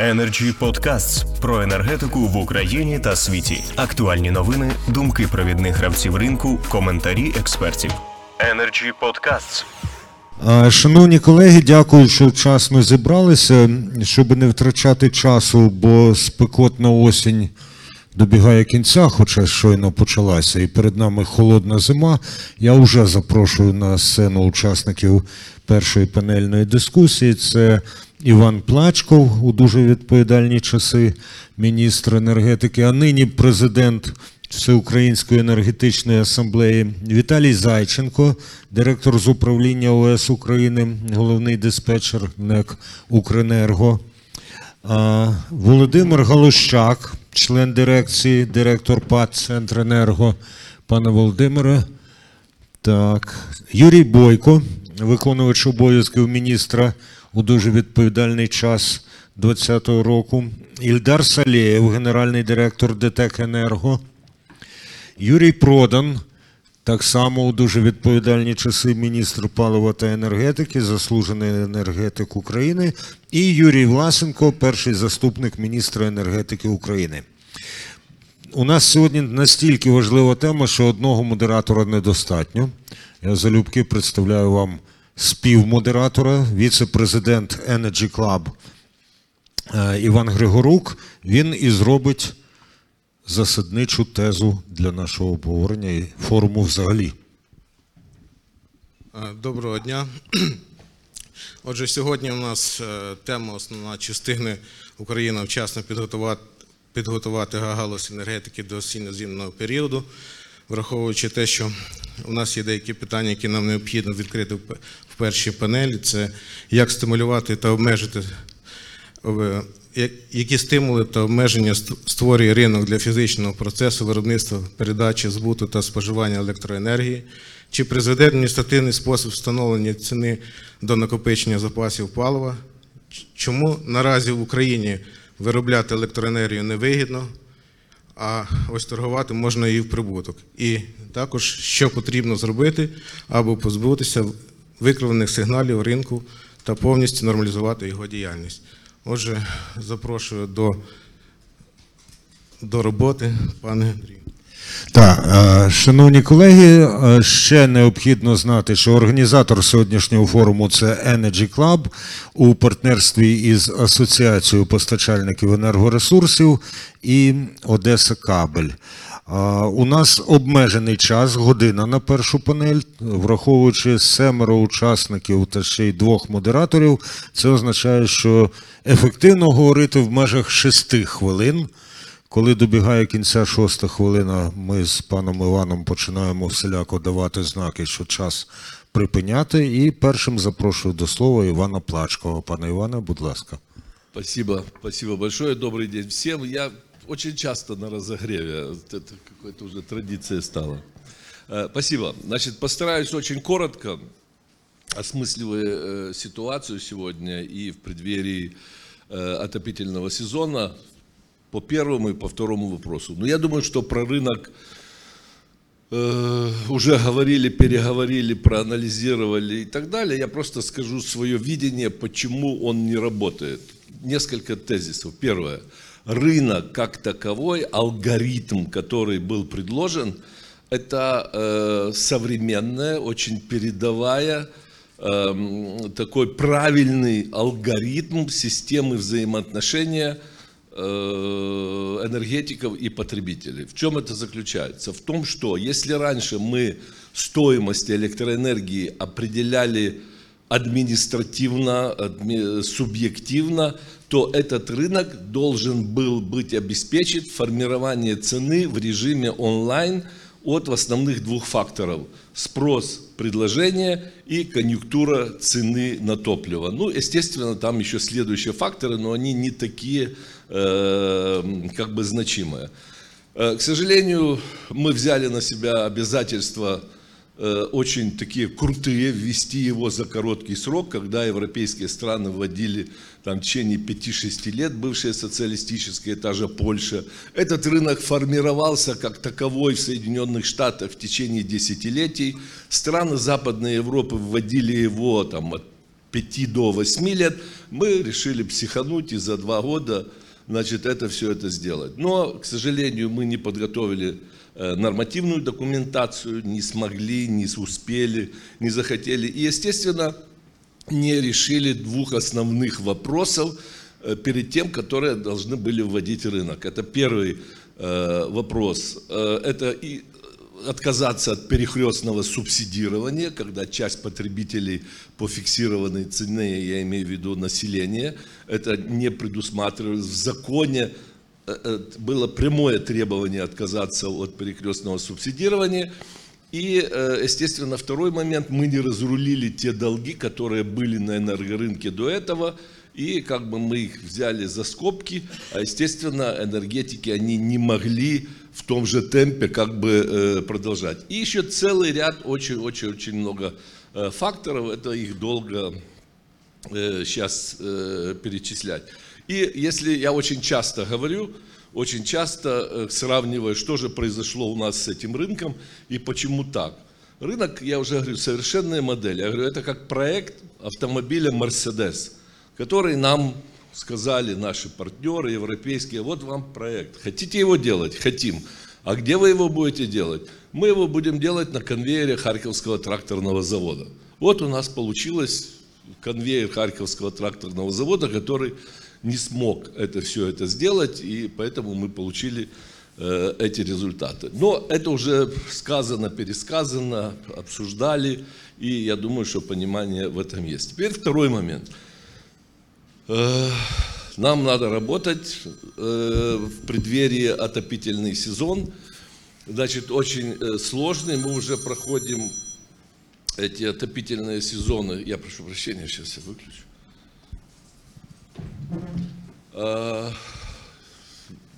Energy Podcasts про енергетику в Україні та світі. Актуальні новини, думки провідних гравців ринку, коментарі експертів. Energy Podcasts. Шановні колеги, дякую, що вчасно зібралися, щоб не втрачати часу, бо спекотна осінь добігає кінця, хоча щойно почалася, і перед нами холодна зима. Я вже запрошую на сцену учасників першої панельної дискусії. Це Іван Плачков у дуже відповідальні часи, міністр енергетики, а нині президент Всеукраїнської енергетичної асамблеї, Віталій Зайченко, директор з управління ОС України, головний диспетчер НЕК Укренерго. Володимир Галущак, член дирекції, директор ПАД Центренерго. Пане Володимире, так. Юрій Бойко, виконувач обов'язків міністра у дуже відповідальний час 2020 року. Ільдар Салєєв, генеральний директор ДТЕК Енерго. Юрій Продан, так само у дуже відповідальні часи міністр палива та енергетики, заслужений енергетик України, і Юрій Власенко, перший заступник міністра енергетики України. У нас сьогодні настільки важлива тема, що одного модератора недостатньо. Я залюбки представляю вам співмодератора, віце-президент Energy Club е, Іван Григорук. Він і зробить засадничу тезу для нашого обговорення і форуму взагалі. Е, Доброго дня. Отже, сьогодні у нас е, тема основна чи встигне Україна вчасно підготувати, підготувати галузь енергетики до осінньо-зимного періоду, враховуючи те, що у нас є деякі питання, які нам необхідно відкрити в першій панелі. Це як стимулювати та обмежити е, які стимули та обмеження створює ринок для фізичного процесу виробництва, передачі, збуту та споживання електроенергії? Чи призведе адміністративний спосіб встановлення ціни до накопичення запасів палива? Чому наразі в Україні виробляти електроенергію невигідно, а ось торгувати можна і в прибуток? І також, що потрібно зробити, аби позбутися викривлених сигналів ринку та повністю нормалізувати його діяльність? Отже, запрошую до, до роботи, пане Андрію. Так, е, шановні колеги, е, ще необхідно знати, що організатор сьогоднішнього форуму це Energy Club у партнерстві із Асоціацією постачальників енергоресурсів і Одеса Кабель. Е, У нас обмежений час, година на першу панель, враховуючи семеро учасників та ще й двох модераторів, це означає, що ефективно говорити в межах шести хвилин. Коли добігає кінця шоста хвилина, ми з паном Іваном починаємо всіляко давати знаки, що час припиняти. І першим запрошую до слова Івана Плачкова. Пане Іване, будь ласка. Спасибо, спасибо большое. Добрый день всем. Я очень часто на разогреве. Вот Это какая-то уже традиция стала. Э, Спасибо. Значит, постараюсь очень коротко, осмысливая э, ситуацию сегодня и в преддверии э, отопительного сезона По первому и по второму вопросу. Но я думаю, что про рынок э, уже говорили, переговорили, проанализировали и так далее. Я просто скажу свое видение, почему он не работает. Несколько тезисов. Первое. Рынок как таковой, алгоритм, который был предложен, это э, современная, очень передовая, эм, такой правильный алгоритм системы взаимоотношения энергетиков и потребителей. В чем это заключается? В том, что если раньше мы стоимость электроэнергии определяли административно, адми- субъективно, то этот рынок должен был быть обеспечен формирование цены в режиме онлайн от основных двух факторов. Спрос, предложение и конъюнктура цены на топливо. Ну, естественно, там еще следующие факторы, но они не такие э, как бы значимые. Э, К сожалению, мы взяли на себя обязательства э, очень такие крутые, ввести его за короткий срок, когда европейские страны вводили там, в течение 5-6 лет, бывшие социалистические, та же Польша. Этот рынок формировался как таковой в Соединенных Штатах в течение десятилетий. Страны Западной Европы вводили его там, от 5 до 8 лет, мы решили психануть и за два года, значит, это все это сделать. Но, к сожалению, мы не подготовили э, нормативную документацию, не смогли, не успели, не захотели. И, естественно, не решили двух основных вопросов э, перед тем, которые должны были вводить рынок. Это первый э, вопрос. Это и отказаться от перехлестного субсидирования, когда часть потребителей по фиксированной цене, я имею в виду население, это не предусматривалось в законе, э, э, было прямое требование отказаться от перекрестного субсидирования. И, э, естественно, второй момент, мы не разрулили те долги, которые были на энергорынке до этого, и как бы мы их взяли за скобки, а, естественно, энергетики, они не могли в том же темпе как бы э, продолжать. И еще целый ряд, очень-очень-очень много э, факторов, это их долго сейчас перечислять. И если я очень часто говорю, очень часто э, сравниваю, что же произошло у нас с этим рынком и почему так. Рынок, я уже говорю, совершенная модель. Я говорю, это как проект автомобиля Mercedes, который нам сказали наши партнеры европейские, вот вам проект. Хотите его делать? Хотим. А где вы его будете делать? Мы его будем делать на конвейере Харьковского тракторного завода. Вот у нас получилось конвейер Харьковского тракторного завода, который не смог это все это сделать, и поэтому мы получили э, эти результаты. Но это уже сказано, пересказано, обсуждали, и я думаю, что понимание в этом есть. Теперь второй момент. Э, нам надо работать э, в преддверии отопительный сезон. Значит, очень э, сложный. Мы уже проходим эти отопительные сезоны. Я прошу прощения, сейчас я выключу.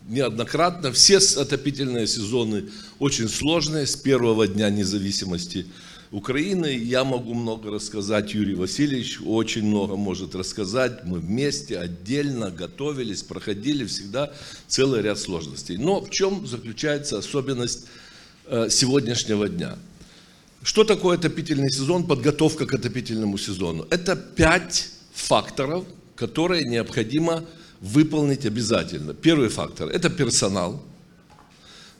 Неоднократно. Все отопительные сезоны очень сложные с первого дня независимости Украины. Я могу много рассказать, Юрий Васильевич очень много может рассказать. Мы вместе, отдельно готовились, проходили всегда целый ряд сложностей. Но в чем заключается особенность э, сегодняшнего дня? Что такое отопительный сезон, подготовка к отопительному сезону? Это пять факторов, которые необходимо выполнить обязательно. Первый фактор – это персонал.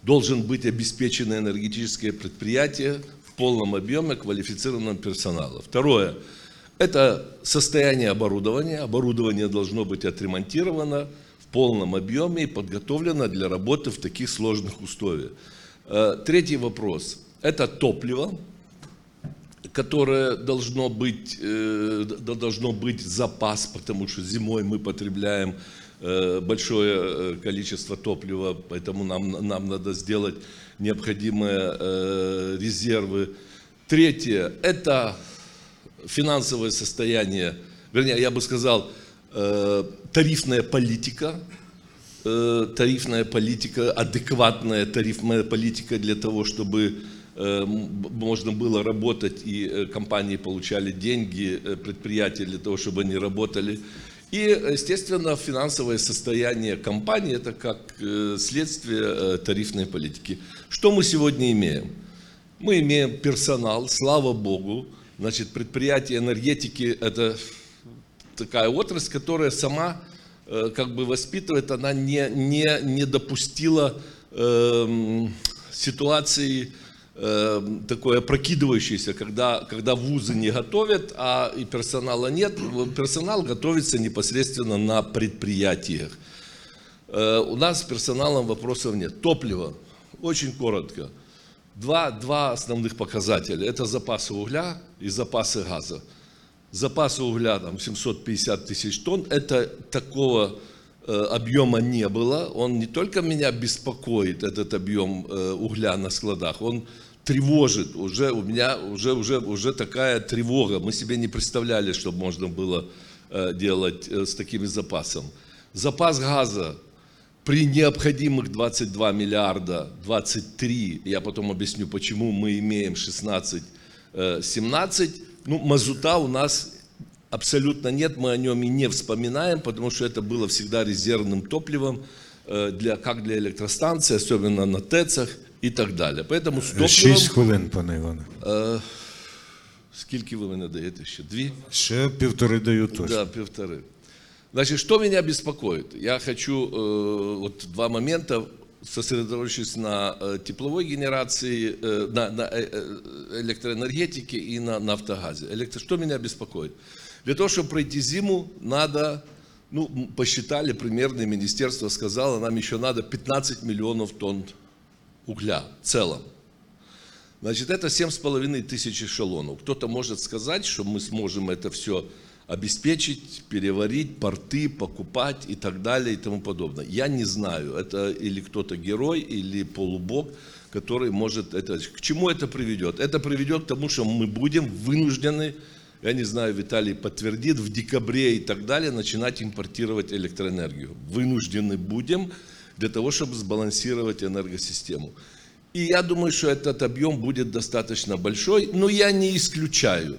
Должен быть обеспечено энергетическое предприятие в полном объеме квалифицированным персоналом. Второе – это состояние оборудования. Оборудование должно быть отремонтировано в полном объеме и подготовлено для работы в таких сложных условиях. Э, третий вопрос – это топливо которое должно быть, э, должно быть запас, потому что зимой мы потребляем большое э, количество топлива, поэтому нам, нам надо сделать необходимые резервы. Третье – это финансовое состояние, вернее, я бы сказал, тарифная политика, тарифная политика, адекватная тарифная политика для того, чтобы Э, можно было работать, и э, компании получали деньги, э, предприятия для того, чтобы они работали. И, естественно, финансовое состояние компании – это как следствие тарифной политики. Что мы сегодня имеем? Мы имеем персонал, слава богу. Значит, предприятие энергетики – это такая отрасль, которая сама как бы воспитывает, она не, не, не допустила э, ситуации, э, такое прокидывающееся, когда, когда вузы не готовят, а и персонала нет. Персонал готовится непосредственно на предприятиях. Э, у нас с персоналом вопросов нет. Топливо. Очень коротко. Два, два основных показателя. Это запасы угля и запасы газа. Запасы угля там 750 тысяч тонн. Это такого Э, объема не было. Он не только меня беспокоит, этот объем э, угля на складах, он тревожит. Уже у меня уже, уже, уже такая тревога. Мы себе не представляли, что можно было э, делать с таким запасом. Запас газа при необходимых 22 миллиарда, 23, я потом объясню, почему мы имеем 16-17, ну, мазута у нас абсолютно нет, мы о нем и не вспоминаем, потому что это было всегда резервным топливом, э, для, как для электростанций, особенно на ТЭЦах и так далее. Поэтому с топливом... 6 хвилин, пане Іване. Скільки ви мене даєте ще? Дві? Ще півтори даю точно. Да, полторы. Значит, что меня беспокоит? Я хочу э, вот два момента, сосредоточившись на э, тепловой генерации, э, на, на э, э, электроэнергетике и на нафтогазе. Электро... Что меня беспокоит? Для того, чтобы пройти зиму, надо, ну, м, посчитали примерно, министерство сказало, нам еще надо 15 миллионов тонн угля в целом. Значит, это 7,5 тысяч эшелонов. Кто-то может сказать, что мы сможем это все обеспечить, переварить, порты, покупать и так далее и тому подобное. Я не знаю, это или кто-то герой, или полубог, который может это... К чему это приведет? Это приведет к тому, что мы будем вынуждены, я не знаю, Виталий подтвердит, в декабре и так далее начинать импортировать электроэнергию. Вынуждены будем для того, чтобы сбалансировать энергосистему. И я думаю, что этот объем будет достаточно большой, но я не исключаю,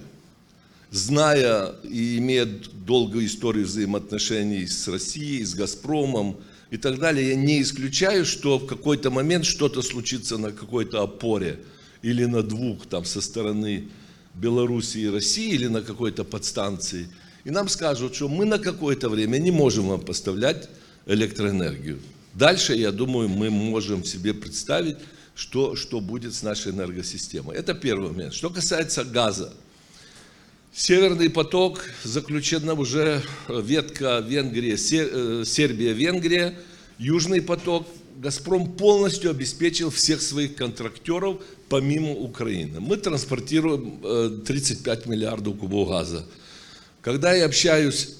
зная и имея долгую историю взаимоотношений с Россией, с «Газпромом» и так далее, я не исключаю, что в какой-то момент что-то случится на какой-то опоре или на двух там со стороны Белоруссии и России или на какой-то подстанции. И нам скажут, что мы на какое-то время не можем вам поставлять электроэнергию. Дальше, я думаю, мы можем себе представить, что, что будет с нашей энергосистемой. Это первый момент. Что касается газа. Северный поток заключена уже ветка Венгрия, э, Сербия-Венгрия. Южный поток Газпром полностью обеспечил всех своих контрактеров помимо Украины. Мы транспортируем э, 35 миллиардов кубов газа. Когда я общаюсь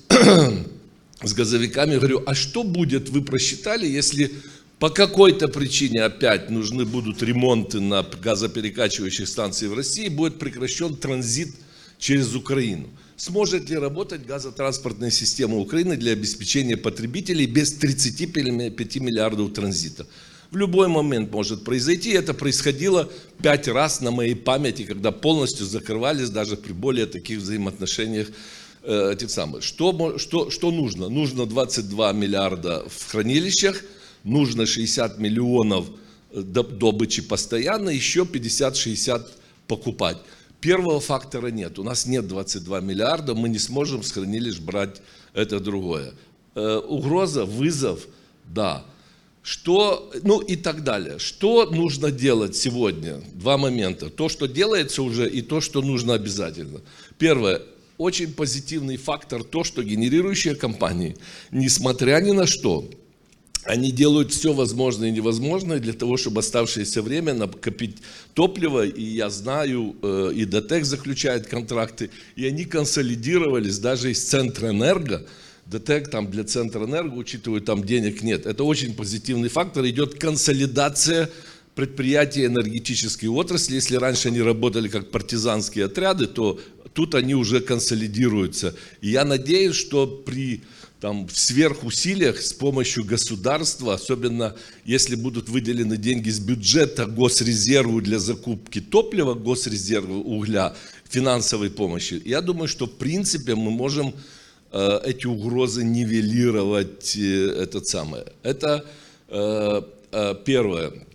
с газовиками, говорю, а что будет, вы просчитали, если по какой-то причине опять нужны будут ремонты на газоперекачивающих станциях в России, будет прекращен транзит через Украину. Сможет ли работать газотранспортная система Украины для обеспечения потребителей без 35 миллиардов транзита? В любой момент может произойти. Это происходило пять раз на моей памяти, когда полностью закрывались даже при более таких взаимоотношениях э, самых. Что, что, что нужно? Нужно 22 миллиарда в хранилищах, нужно 60 миллионов э, доб- добычи постоянно, еще 50-60 покупать. Первого фактора нет. У нас нет 22 миллиарда, мы не сможем с хранилищ брать это другое. Э, угроза, вызов, да. Что, ну и так далее. Что нужно делать сегодня? Два момента. То, что делается уже, и то, что нужно обязательно. Первое. Очень позитивный фактор то, что генерирующие компании, несмотря ни на что, они делают все возможное и невозможное для того, чтобы оставшееся время накопить топливо. И я знаю, э, и ДТЕК заключает контракты, и они консолидировались даже из Центра Энерго. ДТЕК там для Центра Энерго, учитывая, там денег нет. Это очень позитивный фактор. Идет консолидация предприятий энергетической отрасли. Если раньше они работали как партизанские отряды, то тут они уже консолидируются. И я надеюсь, что при там, в сверхусилиях с помощью государства, особенно если будут выделены деньги с бюджета госрезерву для закупки топлива, госрезерву угля, финансовой помощи, я думаю, что в принципе мы можем э, эти угрозы нивелировать, э, этот самое. Это э, э, первое.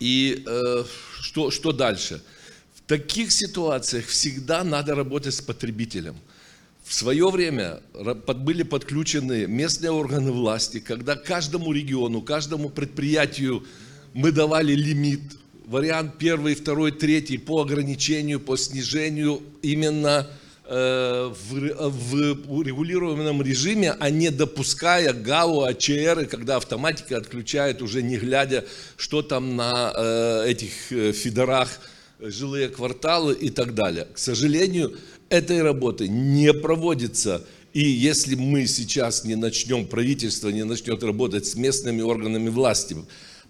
И э, что, что дальше? В таких ситуациях всегда надо работать с потребителем. В свое время были подключены местные органы власти, когда каждому региону, каждому предприятию мы давали лимит, вариант первый, второй, третий по ограничению, по снижению именно в, ре- в урегулируемом режиме, а не допуская ГАУ, АЧР, когда автоматика отключает уже не глядя, что там на э, этих э, фидерах, э, жилые кварталы и так далее. К сожалению, этой работы не проводится. И если мы сейчас не начнем, правительство не начнет работать с местными органами власти,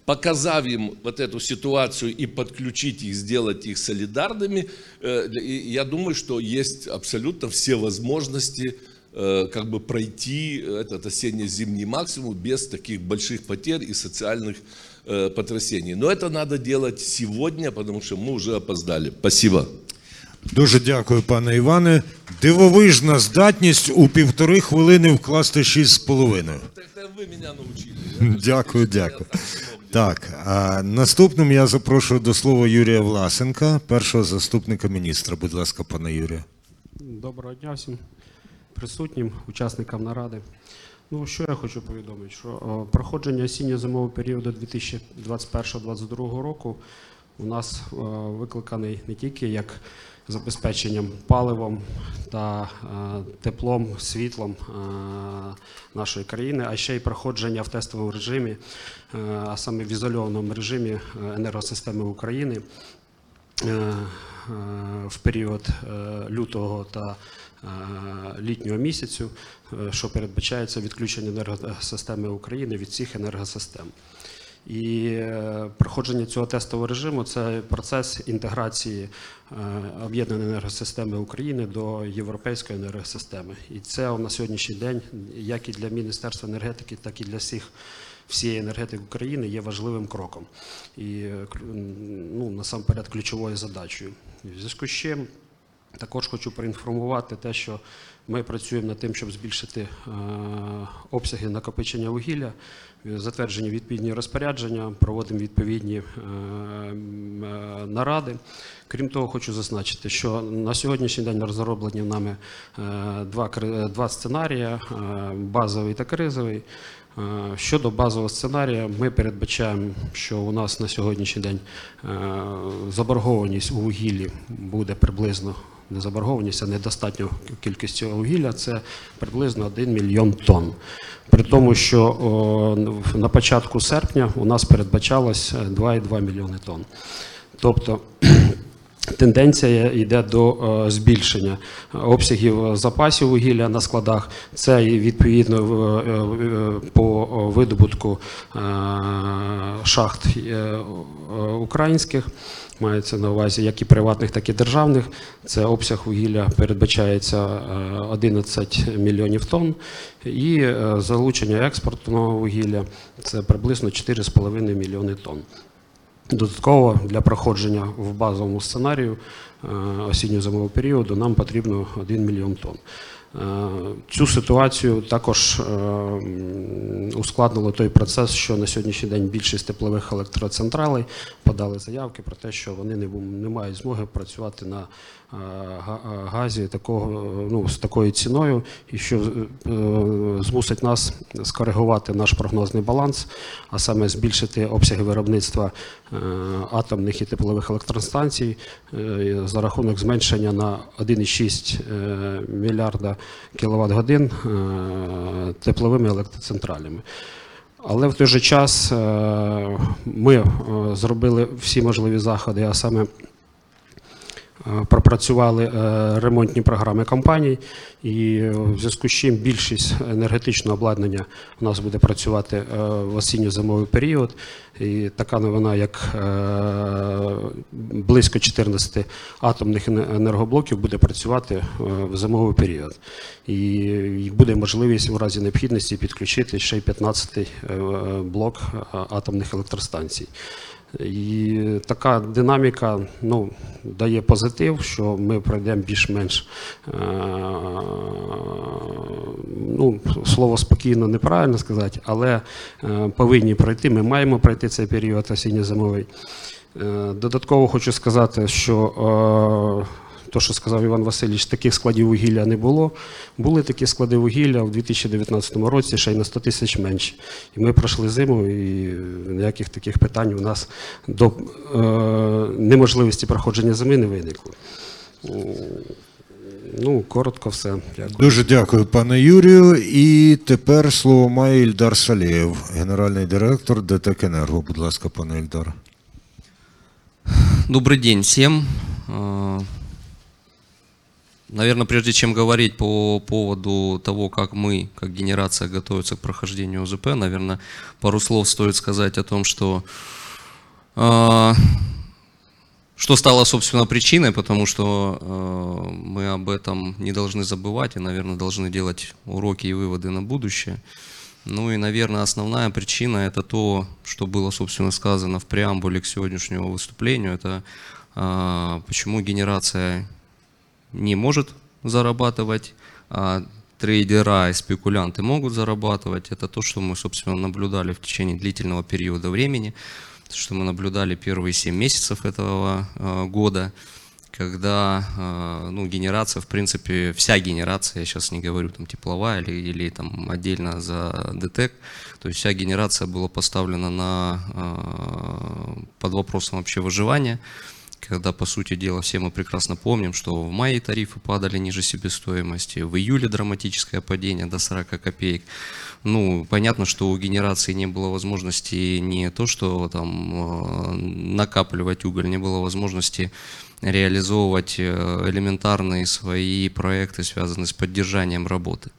показав им вот эту ситуацию и подключить их, сделать их солидарными, э, и я думаю, что есть абсолютно все возможности э, как бы пройти этот осенне-зимний максимум без таких больших потерь и социальных э, потрясений. Но это надо делать сегодня, потому что мы уже опоздали. Спасибо. Дуже дякую, пане Іване. Дивовижна здатність у півтори хвилини вкласти шість з половиною. Это вы меня научили. Дякую, дякую. Так а наступним я запрошую до слова Юрія Власенка, першого заступника міністра. Будь ласка, пане Юрію. Доброго дня всім присутнім, учасникам наради. Ну, що я хочу повідомити, що о, проходження осінньо-зимового періоду 2021-2022 року у нас о, викликаний не тільки як забезпеченням паливом та е, теплом, світлом е, нашої країни, а ще й проходження в тестовому режимі, е, а саме в ізольованому режимі е, енергосистеми України е, е, в період е, лютого та е, літнього місяцю, е, що передбачається відключення енергосистеми України від всіх енергосистем. І е, проходження цього тестового режиму це процес інтеграції е, об'єднаної енергосистеми України до європейської енергосистеми. І це на сьогоднішній день, як і для Міністерства енергетики, так і для всіх всієї енергетики України є важливим кроком і ну, насамперед ключовою задачею. В зв'язку з чим також хочу проінформувати те, що ми працюємо над тим, щоб збільшити е, обсяги накопичення вугілля, е, затверджені відповідні розпорядження, проводимо відповідні е, наради. Крім того, хочу зазначити, що на сьогоднішній день розроблені нами два, два сценарії: базовий та кризовий. Е, Щодо базового сценарія, ми передбачаємо, що у нас на сьогоднішній день е, заборгованість у вугіллі буде приблизно не заборгованість, а недостатньо кількості вугілля це приблизно 1 мільйон тонн. При тому, що о, на початку серпня у нас передбачалось е, 2,2 мільйони тонн. Тобто Тенденція йде до е, збільшення обсягів запасів вугілля на складах. Це відповідно е, по видобутку е, шахт українських. Мається на увазі як і приватних, так і державних. Це обсяг вугілля передбачається е, 11 мільйонів тонн, і залучення експортного вугілля це приблизно 4,5 мільйони тонн. Додатково для проходження в базовому сценарію е, осінньо-зимового періоду нам потрібно 1 мільйон тонн. Е, Цю ситуацію також е, ускладнило той процес, що на сьогоднішній день більшість теплових електроцентралей подали заявки про те, що вони не, мають змоги працювати на газі такого, е, ну, з такою ціною, і що е, змусить нас скоригувати наш прогнозний баланс, а саме збільшити обсяги виробництва е, атомних і теплових електростанцій е, за рахунок зменшення на 1,6 е, мільярда кіловат годин е, тепловими електроцентралями. Але в той же час е, ми е, зробили всі можливі заходи, а саме Е, пропрацювали е, ремонтні програми компаній, і е, в зв'язку з чим більшість енергетичного обладнання у нас буде працювати е, в осінньо-зимовий період. І така новина, як е, близько 14 атомних енергоблоків буде працювати е, в зимовий період. І буде можливість у разі необхідності підключити ще й 15 блок е, атомних електростанцій. І така динаміка ну, дає позитив, що ми пройдемо більш-менш е, ну, слово спокійно неправильно сказати, але е, повинні пройти. Ми маємо пройти цей період осінньо-зимовий. Е, Додатково хочу сказати, що то, що сказав Іван Васильович, таких складів вугілля не було. Були такі склади вугілля у 2019 році, ще й на 100 тисяч менше. І ми пройшли зиму, і ніяких таких питань у нас до е, неможливості проходження зими не виникло. Ну, коротко все. Дякую. Дуже дякую, пане Юрію. І тепер слово має Ільдар Салєєв, генеральний директор ДТЕК Енерго. Будь ласка, пане Ільдар. Добрый день всем. Э, Наверное, прежде чем говорить по поводу того, как мы, как генерация, готовится к прохождению ОЗП, наверное, пару слов стоит сказать о том, что э, что стало, собственно, причиной, потому что э, мы об этом не должны забывать и, наверное, должны делать уроки и выводы на будущее. Ну и, наверное, основная причина это то, что было, собственно, сказано в преамбуле к сегодняшнему выступлению. Это а, почему генерация не может зарабатывать, а трейдера и спекулянты могут зарабатывать. Это то, что мы, собственно, наблюдали в течение длительного периода времени, что мы наблюдали первые 7 месяцев этого э, года, когда э, ну, генерация, в принципе, вся генерация, я сейчас не говорю там тепловая или, или там отдельно за ДТЭК, то есть вся генерация была поставлена на, э, под вопросом вообще выживания, когда, по сути дела, все мы прекрасно помним, что в мае тарифы падали ниже себестоимости, в июле драматическое падение до 40 копеек. Ну, понятно, что у генерации не было возможности не то, что там э, накапливать уголь, не было возможности реализовывать э, элементарные свои проекты, связанные с поддержанием работы.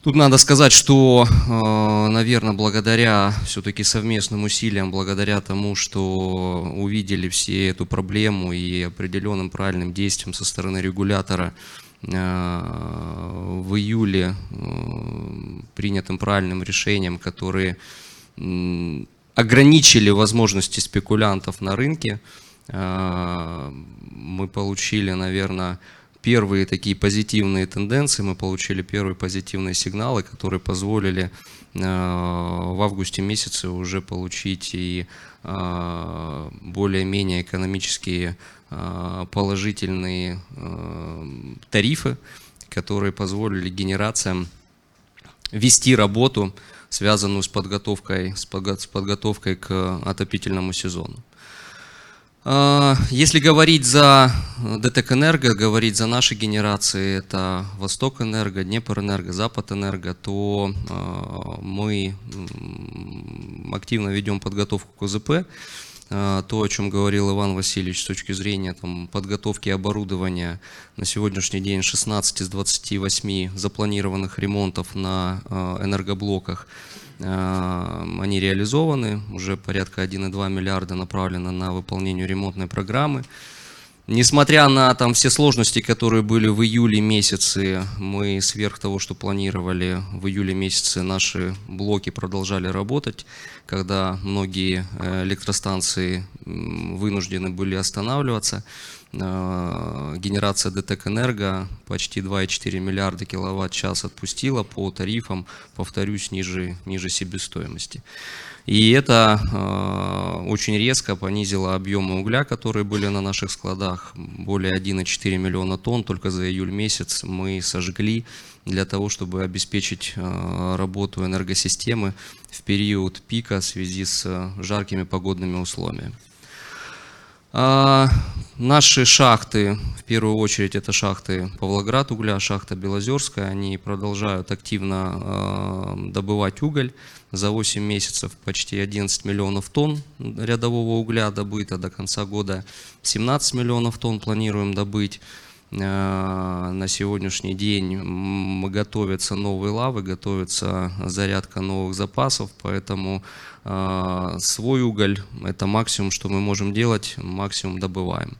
Тут надо сказать, что, наверное, благодаря все-таки совместным усилиям, благодаря тому, что увидели все эту проблему и определенным правильным действиям со стороны регулятора, э, в июле э, принятым правильным решением, которые ограничили возможности спекулянтов на рынке, э, мы получили, наверное, первые такие позитивные тенденции, мы получили первые позитивные сигналы, которые позволили э, в августе месяце уже получить и э, более-менее экономические э, положительные тарифы, которые позволили генерациям вести работу, связанную с подготовкой, с подго- с подготовкой к отопительному сезону. А, если говорить за ДТЭК-энерго, говорить за наши генерации, это Восток-энерго, Днепр-энерго, Запад-энерго, то а, мы активно ведем подготовку к ОЗП. А, То, о чем говорил Иван Васильевич с точки зрения там, подготовки оборудования, на сегодняшний день 16 из 28 запланированных ремонтов на а, энергоблоках а, они реализованы, уже порядка 1,2 миллиарда направлено на выполнение ремонтной программы. Несмотря на там все сложности, которые были в июле месяце, мы сверх того, что планировали в июле месяце, наши блоки продолжали работать, когда многие э, электростанции вынуждены были останавливаться. Э, Генерация ДТЭК Энерго почти 2,4 миллиарда киловатт-час отпустила по тарифам, повторюсь, ниже, ниже себестоимости. И это э, очень резко понизило объемы угля, которые были на наших складах. Более 1,4 миллиона тонн только за июль месяц мы сожгли для того, чтобы обеспечить э, работу энергосистемы в период пика в связи с э, жаркими погодными условиями. А, Наши шахты, в первую очередь это шахты Павлоград угля, шахта Белозерская, они продолжают активно э, добывать уголь. За 8 месяцев почти 11 миллионов тонн рядового угля добыто до конца года. 17 миллионов тонн планируем добыть. Э, На сегодняшний день готовятся новые лавы, готовится зарядка новых запасов, поэтому э, свой уголь – это максимум, что мы можем делать, максимум добываем.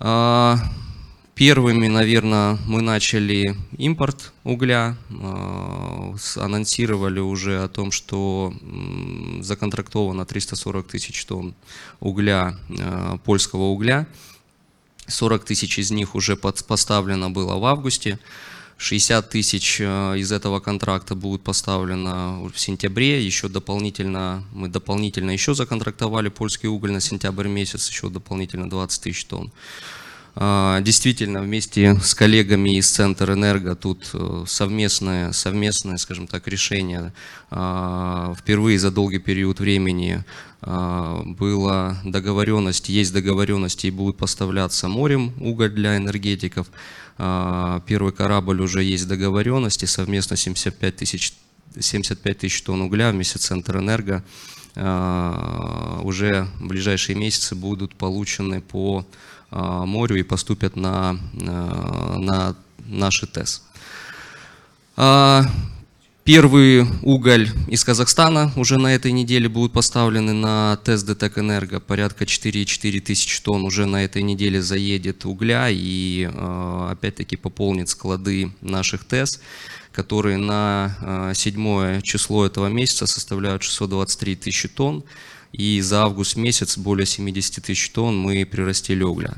А, Первыми, наверное, мы начали импорт угля, анонсировали уже о том, что законтрактовано 340 тысяч тонн угля, польского угля. 40 тысяч из них уже поставлено было в августе. 60 тысяч э, из этого контракта будут поставлено в сентябре. Еще дополнительно, мы дополнительно еще законтрактовали польский уголь на сентябрь месяц, еще дополнительно 20 тысяч тонн. А, Действительно, вместе с коллегами из Центр Энерго тут э, совместное, совместное, скажем так, решение а, впервые за долгий период времени а, была договоренность, есть договоренности и будут поставляться морем уголь для энергетиков. Первый корабль уже есть договоренности, совместно 75 тысяч 75 тысяч тонн угля вместе с Центр Энерго уже в ближайшие месяцы будут получены по морю и поступят на, а, на наши ТЭС. А, Первый уголь из Казахстана уже на этой неделе будут поставлены на тест ДТЭК Энерго. Порядка 4,4 тысяч тонн уже на этой неделе заедет угля и э, опять-таки пополнит склады наших ТЭС, которые на 7 число этого месяца составляют 623 тысячи тонн. И за август месяц более 70 тысяч тонн мы прирастили угля.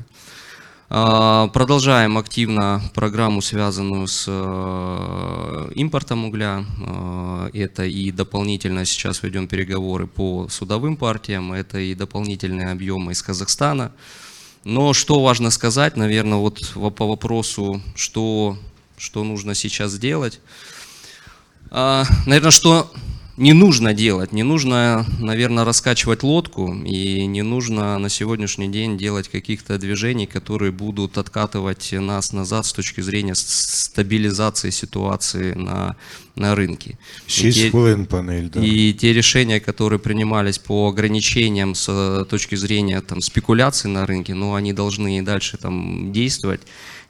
А, Продолжаем активно программу, связанную с э, импортом угля. Э, Это и дополнительно сейчас ведем переговоры по судовым партиям, это и дополнительные объемы из Казахстана. Но что важно сказать, наверное, вот во- по вопросу, что, что нужно сейчас сделать. Наверное, что не нужно делать. Не нужно, наверное, раскачивать лодку и не нужно на сегодняшний день делать каких-то движений, которые будут откатывать нас назад с точки зрения стабилизации ситуации на, на рынке. И Шість те- хвилин, пане Ільдар. и те решения, которые принимались по ограничениям с э, точки зрения там, спекуляций на рынке, ну, они должны и дальше там, действовать.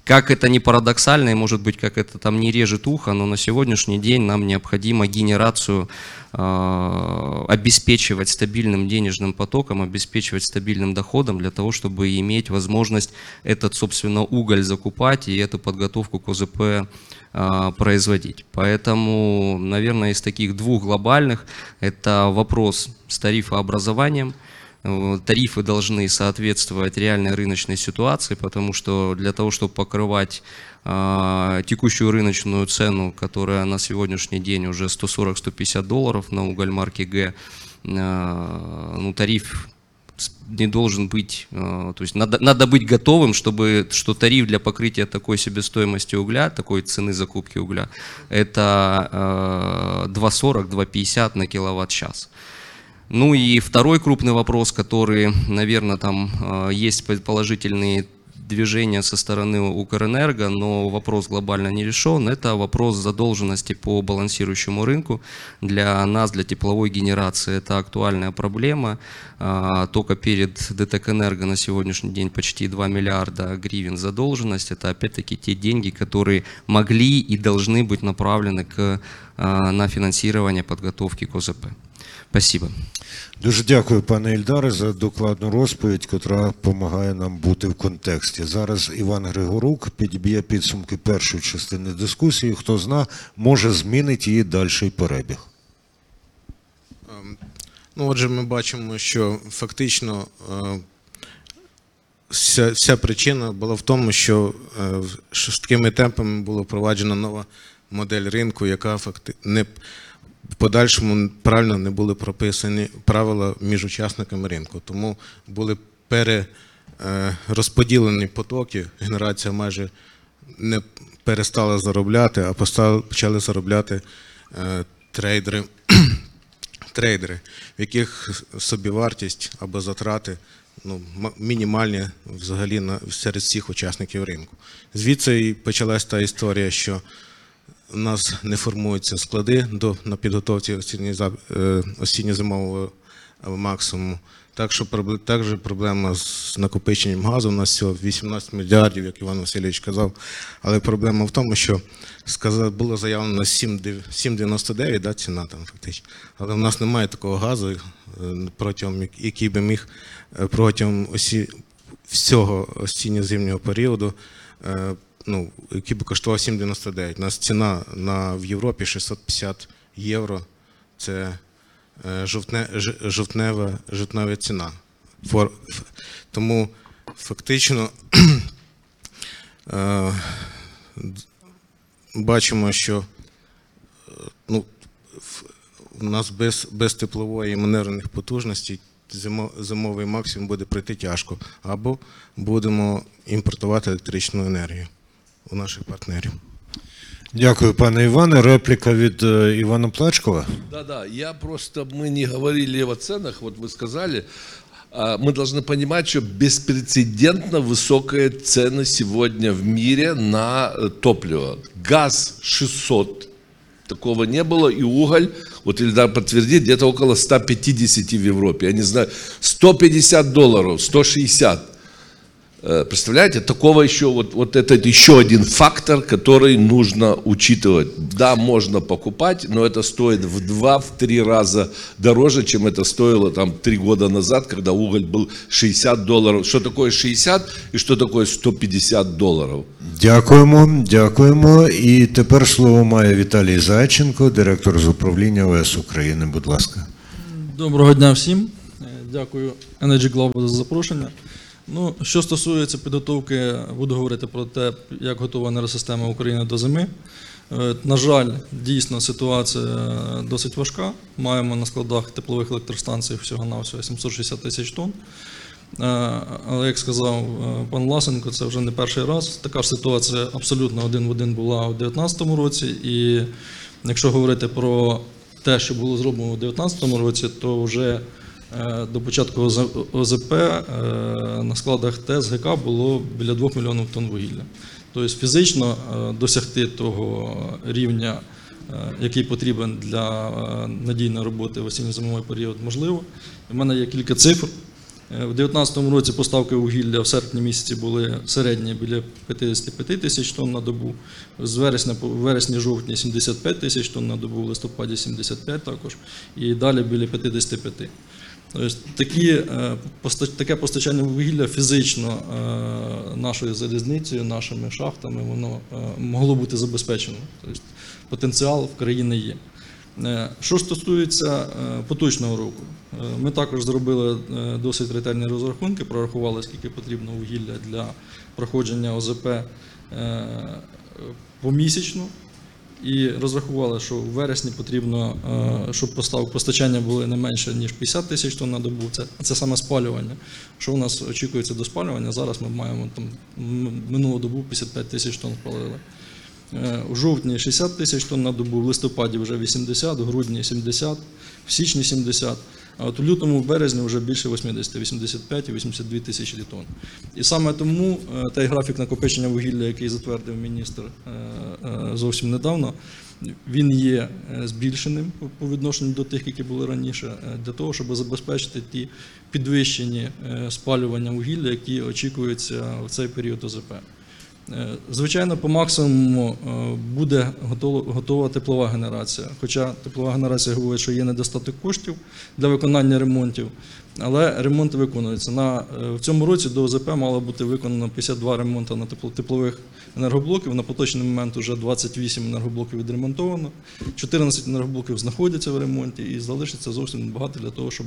Как это не парадоксально, и может быть, как это там не режет ухо, но на сегодняшний день нам необходимо генерацию э, обеспечивать стабильным денежным потоком, обеспечивать стабильным доходом для того, чтобы иметь возможность этот, собственно, уголь закупать и эту подготовку к ОЗП э, производить. Поэтому, наверное, из таких двух глобальных это вопрос с тарифообразованием. Тарифы должны соответствовать реальной рыночной ситуации, потому что для того, чтобы покрывать э, текущую рыночную цену, которая на сегодняшний день уже 140-150 долларов на уголь марки Г, э, ну, тариф не должен быть, э, то есть надо, надо быть готовым, чтобы, что тариф для покрытия такой себестоимости угля, такой цены закупки угля, это э, 2,40, 2,50 на киловатт-час. Ну и второй крупный вопрос, который, наверное, там э, есть предположительные движения со стороны Укрэнерго, но вопрос глобально не решен. Это вопрос задолженности по балансирующему рынку. Для нас, для тепловой генерации, это актуальная проблема. А, Только перед ДТК Энерго на сегодняшний день почти 2 миллиарда гривен задолженность. Это опять-таки те деньги, которые могли и должны быть направлены к, а, на финансирование подготовки к ОЗП. Спасибо. Дуже дякую, пане Ільдаре, за докладну розповідь, котра допомагає нам бути в контексті. Зараз Іван Григорук підб'є підсумки першої частини дискусії. Хто зна, може змінить її дальший перебіг. Ну, отже, ми бачимо, що фактично е, вся, вся причина була в тому, що е, з такими темпами була впроваджена нова модель ринку, яка факти... не в подальшому правильно не були прописані правила між учасниками ринку. Тому були перерозподілені потоки, генерація майже не перестала заробляти, а почали заробляти е, трейдери трейдери, в яких собівартість або затрати ну, мінімальні взагалі на, серед всіх учасників ринку. Звідси і почалась та історія, що у нас не формуються склади до, на підготовці е, осінньо-зимового е, максимуму. Так що також проблема з накопиченням газу. У нас всього 18 мільярдів, як Іван Васильович казав. Але проблема в тому, що сказав, було заявлено 7,99 да, ціна там фактично. Але в нас немає такого газу, е, протягом який би міг протягом осі, всього осінньо-зимнього періоду, ну, який би коштував 7,99. У нас ціна на, в Європі 650 євро. Це е, жовтне, жовтнева, жовтнева ціна. Тому фактично е, бачимо, що е, ну, у нас без, без теплової і маневрених потужностей зимо, зимовий максимум буде пройти тяжко. Або будемо імпортувати електричну енергію у наших партнерів. Дякую, пане Іване. Репліка від е, Івана Плачкова. Да-да, я просто, мы не говорили о ценах, вот вы сказали, а, мы должны понимать, что беспрецедентно высокая цена сегодня в мире на э, топливо. Газ 600, такого не было, и уголь, вот Ильдар подтвердит, где-то около 150 в Европе, я не знаю, 150 долларов, 160. Э, Представляете, такого еще, вот, вот это еще один фактор, который нужно учитывать. Да, можно покупать, но это стоит в два, в три раза дороже, чем это стоило там три года назад, когда уголь был 60 долларов. Что такое 60 и что такое 150 долларов? Дякуємо, дякуємо. І тепер слово має Віталій Зайченко, директор з управління ОС України. Будь ласка. Доброго дня всім. Е, Дякую Energy Global за запрошення. Ну, що стосується підготовки, буду говорити про те, як готова енергосистема України до зими. Е, На жаль, дійсно ситуація досить важка. Маємо на складах теплових електростанцій всього-навсього 760 тисяч тонн. Е, Але як сказав е, пан Ласенко, це вже не перший раз. Така ж ситуація абсолютно один в один була у 2019 році. І якщо говорити про те, що було зроблено у 2019 році, то вже до початку ОЗП е, на складах ТЕС ГК було біля 2 мільйонів тонн вугілля. Тобто фізично е, досягти того рівня, е, який потрібен для е, надійної роботи в осінньо-зимовий період, можливо. У мене є кілька цифр. Е, У 2019 році поставки вугілля в серпні місяці були середні біля 55 тисяч тонн на добу. З вересня по вересні-жовтні 75 тисяч тонн на добу, в листопаді 75 також, і далі біля 55. Такі, таке постачання вугілля фізично е, нашою залізницею, нашими шахтами, воно е, могло бути забезпечено. Тобто потенціал в країні є. Е, Що стосується е, поточного року, е, ми також зробили досить ретельні розрахунки, прорахували, скільки потрібно вугілля для проходження ОЗП помісячно. І розрахували, що в вересні потрібно, е, щоб постав- постачання були не менше, ніж 50 тисяч тонн на добу. Це, це саме спалювання. Що у нас очікується до спалювання? Зараз ми маємо там минулу добу 55 тисяч тонн спалили. Е, У жовтні 60 тисяч тонн на добу, в листопаді вже 80, в грудні 70, в січні 70. А от у лютому, березні вже більше 80, 85 і 82 тисячі тонн. І саме тому е, той графік накопичення вугілля, який затвердив міністр е, е, зовсім недавно, він є збільшеним по- відношенню до тих, які були раніше, для того, щоб забезпечити ті підвищені спалювання вугілля, які очікуються в цей період ОЗП. Е, Звичайно, по максимуму е, буде готова, теплова генерація. Хоча теплова генерація говорить, що є недостаток коштів для виконання ремонтів, але ремонти виконуються. На, е, в цьому році до ОЗП мало бути виконано 52 ремонти на тепло- теплових енергоблоків. На поточний момент вже 28 енергоблоків відремонтовано, 14 енергоблоків знаходяться в ремонті і залишиться зовсім небагато для того, щоб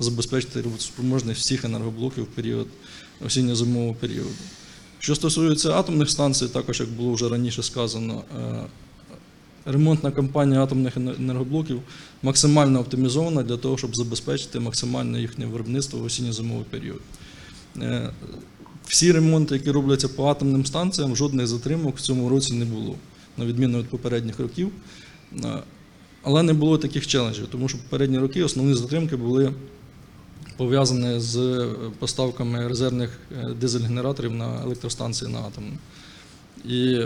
забезпечити роботоспроможність всіх енергоблоків в період осінньо-зимового періоду. Що стосується атомних станцій, також як було вже раніше сказано, е, ремонтна кампанія атомних енергоблоків максимально оптимізована для того, щоб забезпечити максимальне їхнє виробництво в осінньо-зимовий період. Е, Всі ремонти, які робляться по атомним станціям, жодних затримок в цьому році не було, на відміну від попередніх років. Е, Але не було таких челенджів, тому що попередні роки основні затримки були пов'язане з е, поставками резервних е, дизель-генераторів на електростанції на атомні. І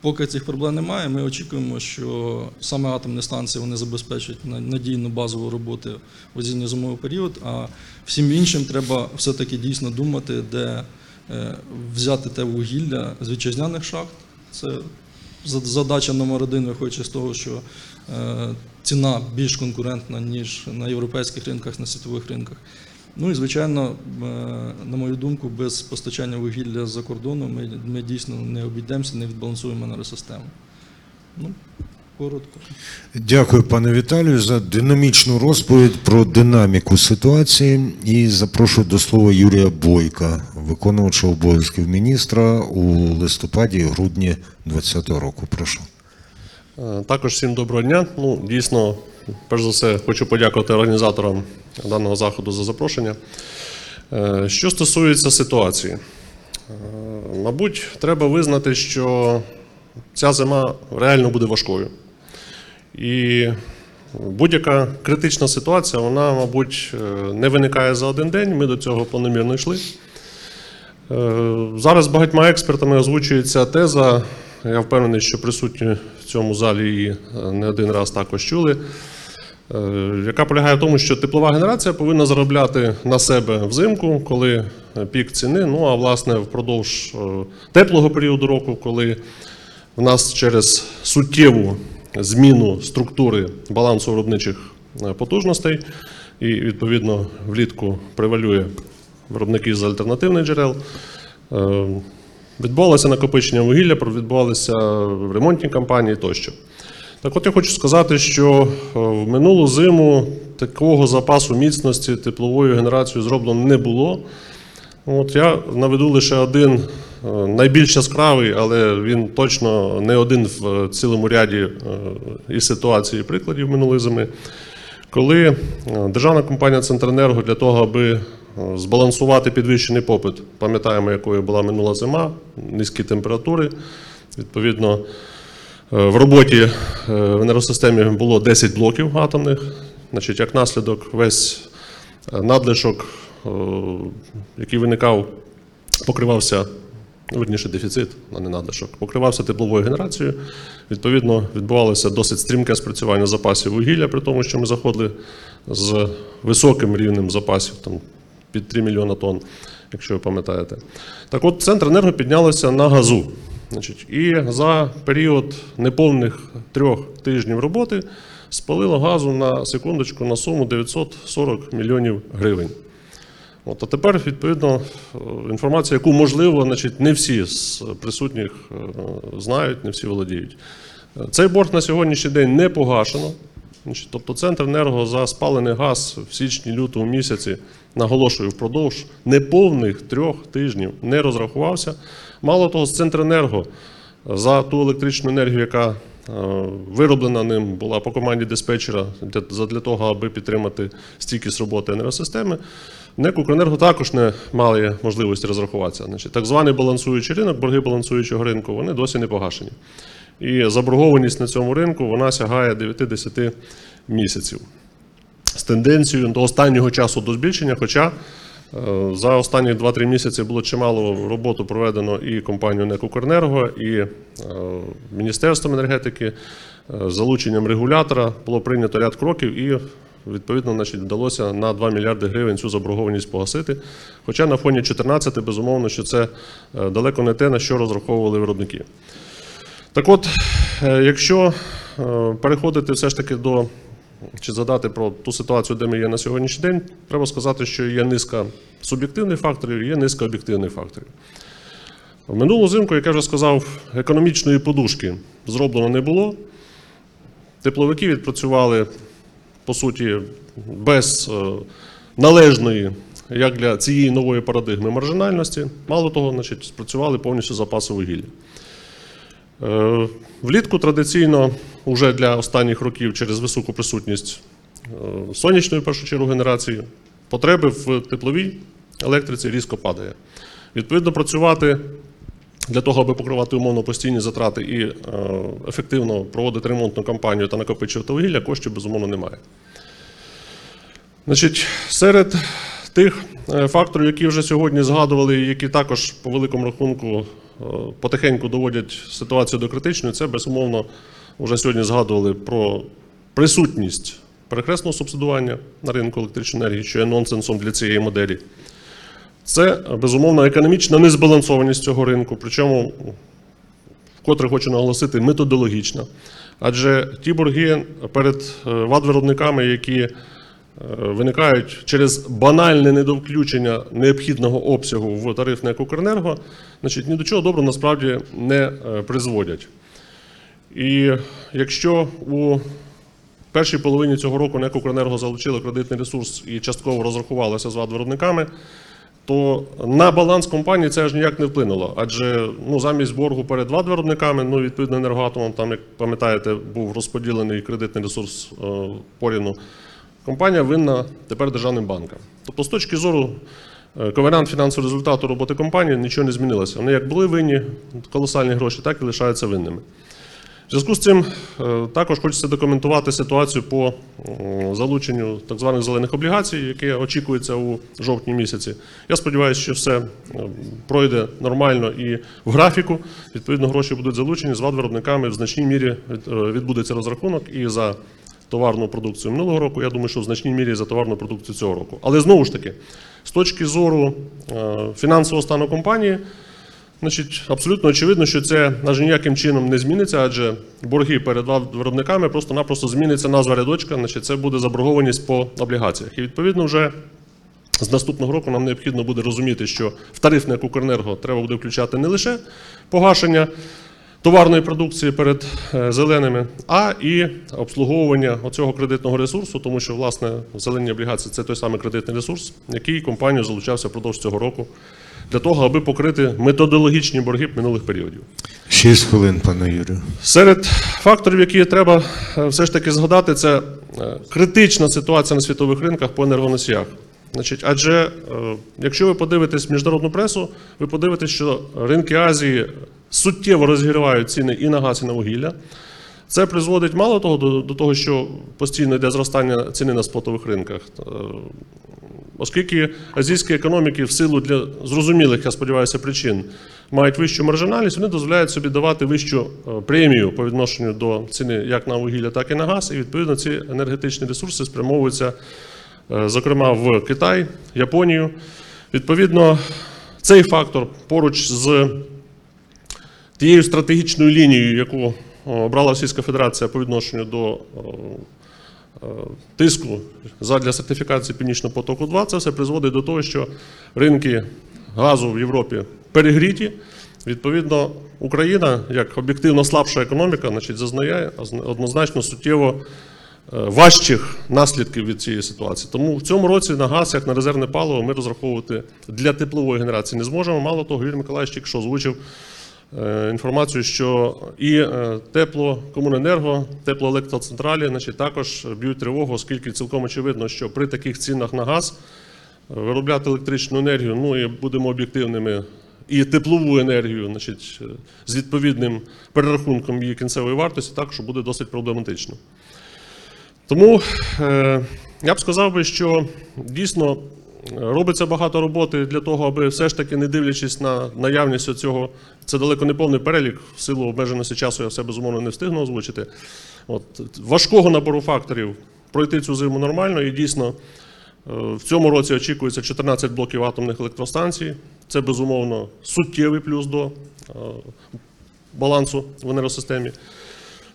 поки цих проблем немає, ми очікуємо, що саме атомні станції вони забезпечать надійну базову роботу в осінньо-зимовий період, а всім іншим треба все-таки дійсно думати, де е, взяти те вугілля з вітчизняних шахт. Це задача номер один, виходячи з того, що ціна більш конкурентна, ніж на європейських ринках, на світових ринках. Ну і звичайно, е, на мою думку, без постачання вугілля з-за кордону ми, ми дійсно не обійдемося, не відбалансуємо енергосистему. Ну, коротко. Дякую, пане Віталію, за динамічну розповідь про динаміку ситуації. І запрошую до слова Юрія Бойка, виконувача обов'язків міністра у листопаді-грудні 2020 року. Прошу. Е, Також всім доброго дня. Ну, дійсно, перш за все, хочу подякувати організаторам даного заходу за запрошення. Е, Що стосується ситуації, Е, мабуть, треба визнати, що ця зима реально буде важкою. І будь-яка критична ситуація, вона, мабуть, не виникає за один день. Ми до цього планомірно йшли. Зараз багатьма експертами озвучується теза. Я впевнений, що присутні цьому залі її е, не один раз також чули. е, Яка полягає в тому, що теплова генерація повинна заробляти на себе взимку, коли е, пік ціни. Ну а власне впродовж теплого періоду року, коли в нас через суттєву зміну структури балансу виробничих потужностей, і відповідно влітку превалює виробники з альтернативних джерел. Відбувалося накопичення вугілля, відбувалися ремонтні кампанії тощо. Так от я хочу сказати, що е, в минулу зиму такого запасу міцності тепловою генерацією зроблено не було. От я наведу лише один е, найбільш яскравий, але він точно не один в е, цілому ряді і ситуацій, і прикладів минулої зими. Коли державна компанія Центренерго для того, аби збалансувати підвищений попит, пам'ятаємо, якою була минула зима, низькі температури, відповідно. Е, В роботі е, в енергосистемі було 10 блоків атомних. Значить, як наслідок, весь е, надлишок, е, який виникав, покривався, верніше, дефіцит, а не надлишок, покривався тепловою генерацією. Відповідно, відбувалося досить стрімке спрацювання запасів вугілля, при тому, що ми заходили з високим рівнем запасів, там під 3 мільйона тонн, якщо ви пам'ятаєте. Так от, центр енерго піднялося на газу. Значить, і за період неповних трьох тижнів роботи спалило газу на секундочку на суму 940 мільйонів гривень. От, а тепер, відповідно, інформація, яку можливо, значить, не всі з присутніх е, знають, не всі володіють. Цей борг на сьогоднішній день не погашено. Тобто Центр енерго за спалений газ в січні-лютому місяці, наголошую, впродовж неповних трьох тижнів не розрахувався. Мало того, з Центренерго за ту електричну енергію, яка е, вироблена ним була по команді диспетчера для, того, аби підтримати стійкість роботи енергосистеми, НЕК «Укренерго» також не мали можливості розрахуватися. Значить, так званий балансуючий ринок, борги балансуючого ринку, вони досі не погашені. І заборгованість на цьому ринку вона сягає 9-10 місяців з тенденцією до останнього часу до збільшення, хоча е, за останні 2-3 місяці було чимало роботу проведено і компанією НЕК «Укренерго», і е, Міністерством енергетики, е, залученням регулятора було прийнято ряд кроків і відповідно значить, вдалося на 2 мільярди гривень цю заборгованість погасити. Хоча на фоні 14, безумовно, що це далеко не те, на що розраховували виробники. Так от, якщо переходити все ж таки до чи задати про ту ситуацію, де ми є на сьогоднішній день, треба сказати, що є низка суб'єктивних факторів, є низка об'єктивних факторів. Минулу зимку, як я вже сказав, економічної подушки зроблено не було. Тепловики відпрацювали, по суті, без е, належної, як для цієї нової парадигми, маржинальності. Мало того, значить, спрацювали повністю запаси вугілля. Е, Влітку традиційно, вже для останніх років через високу присутність е, сонячної в першу чергу генерації, потреби в тепловій електриці різко падає. Відповідно, працювати для того, аби покривати умовно постійні затрати і е, ефективно проводити ремонтну кампанію та накопичувати вугілля, коштів безумовно немає. Значить, серед тих факторів, які вже сьогодні згадували, які також по великому рахунку потихеньку доводять ситуацію до критичної, це безумовно вже сьогодні згадували про присутність перехресного субсидування на ринку електричної енергії, що є нонсенсом для цієї моделі. Це безумовно економічна незбалансованість цього ринку, причому, вкотре хочу наголосити, методологічна. Адже ті борги перед е, вад-виробниками, які е, виникають через банальне недовключення необхідного обсягу в тариф НЕК «Укренерго», значить, ні до чого доброго насправді не е, призводять. І якщо у першій половині цього року НЕК «Укренерго» залучило кредитний ресурс і частково розрахувалося з вад-виробниками, то на баланс компанії це аж ніяк не вплинуло. Адже ну, замість боргу перед вад-виробниками, ну, відповідно, енергоатомом, там, як пам'ятаєте, був розподілений кредитний ресурс е, порівну. Компанія винна тепер державним банкам. Тобто, з точки зору е, коверант фінансового результату роботи компанії нічого не змінилося. Вони як були винні колосальні гроші, так і лишаються винними. В зв'язку з цим е, також хочеться документувати ситуацію по залученню так званих зелених облігацій, яке очікується у жовтні місяці. Я сподіваюся, що все е, пройде нормально і в графіку. Відповідно, гроші будуть залучені з виробниками в значній мірі відбудеться розрахунок і за товарну продукцію минулого року. Я думаю, що в значній мірі за товарну продукцію цього року. Але знову ж таки, з точки зору е, фінансового стану компанії. Значить, абсолютно очевидно, що це аж ніяким чином не зміниться, адже борги перед виробниками просто-напросто зміниться назва рядочка, значить це буде заборгованість по облігаціях. І відповідно вже з наступного року нам необхідно буде розуміти, що в тариф НЕК «Укренерго» треба буде включати не лише погашення товарної продукції перед е, зеленими, а і обслуговування оцього кредитного ресурсу, тому що власне зелені облігації це той самий кредитний ресурс, який компанію залучався впродовж цього року для того, аби покрити методологічні борги минулих періодів. Шість хвилин, пане Юрію. Серед факторів, які треба е, все ж таки згадати, це е, критична ситуація на світових ринках по енергоносіях. Значить, адже якщо ви подивитесь міжнародну пресу, ви подивитесь, що ринки Азії суттєво розгрівають ціни і на газ, і на вугілля. Це призводить мало того до, до того, що постійно йде зростання ціни на спотових ринках. Е, Оскільки азійські економіки в силу для зрозумілих, я сподіваюся, причин мають вищу маржинальність, вони дозволяють собі давати вищу е, премію по відношенню до ціни як на вугілля, так і на газ. І відповідно ці енергетичні ресурси спрямовуються, е, зокрема, в Китай, Японію. Відповідно, цей фактор поруч з тією стратегічною лінією, яку о, обрала Російська Федерація по відношенню до е, тиску задля сертифікації Північного потоку 2 це все призводить до того, що ринки газу в Європі перегріті. Відповідно, Україна, як об'єктивно слабша економіка, значить, зазнає однозначно суттєво е, важчих наслідків від цієї ситуації. Тому в цьому році на газ, як на резервне паливо, ми розраховувати для теплової генерації не зможемо. Мало того, Юрій Миколаївич тільки що озвучив е, інформацію, що і е, теплокомуненерго, теплоелектроцентралі значить, також б'ють тривогу, оскільки цілком очевидно, що при таких цінах на газ е, виробляти електричну енергію, ну і будемо об'єктивними, і теплову енергію, значить, е, з відповідним перерахунком її кінцевої вартості, також буде досить проблематично. Тому е, я б сказав би, що дійсно робиться багато роботи для того, аби все ж таки, не дивлячись на наявність цього, це далеко не повний перелік, в силу обмеженості часу я все безумовно не встигну озвучити. От, важкого набору факторів пройти цю зиму нормально і дійсно. е, В цьому році очікується 14 блоків атомних електростанцій. Це безумовно суттєвий плюс до е, балансу в енергосистемі.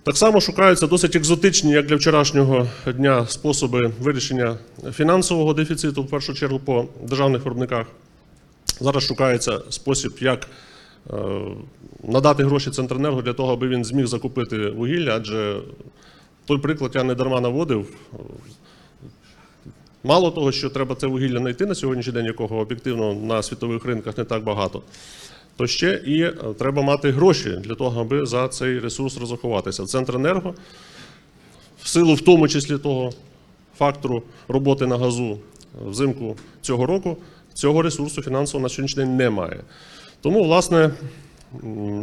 Так само шукаються досить екзотичні, як для вчорашнього дня, способи вирішення фінансового дефіциту, в першу чергу по державних виробниках. Зараз шукається спосіб, як надати гроші Центренерго для того, аби він зміг закупити вугілля, адже той приклад я не дарма наводив. Мало того, що треба це вугілля знайти на сьогоднішній день, якого об'єктивно на світових ринках не так багато, то ще і е, треба мати гроші для того, аби за цей ресурс розрахуватися. Центренерго, в силу в тому числі того фактору роботи на газу взимку цього року, цього ресурсу фінансово на сьогоднішній день немає. Тому, власне,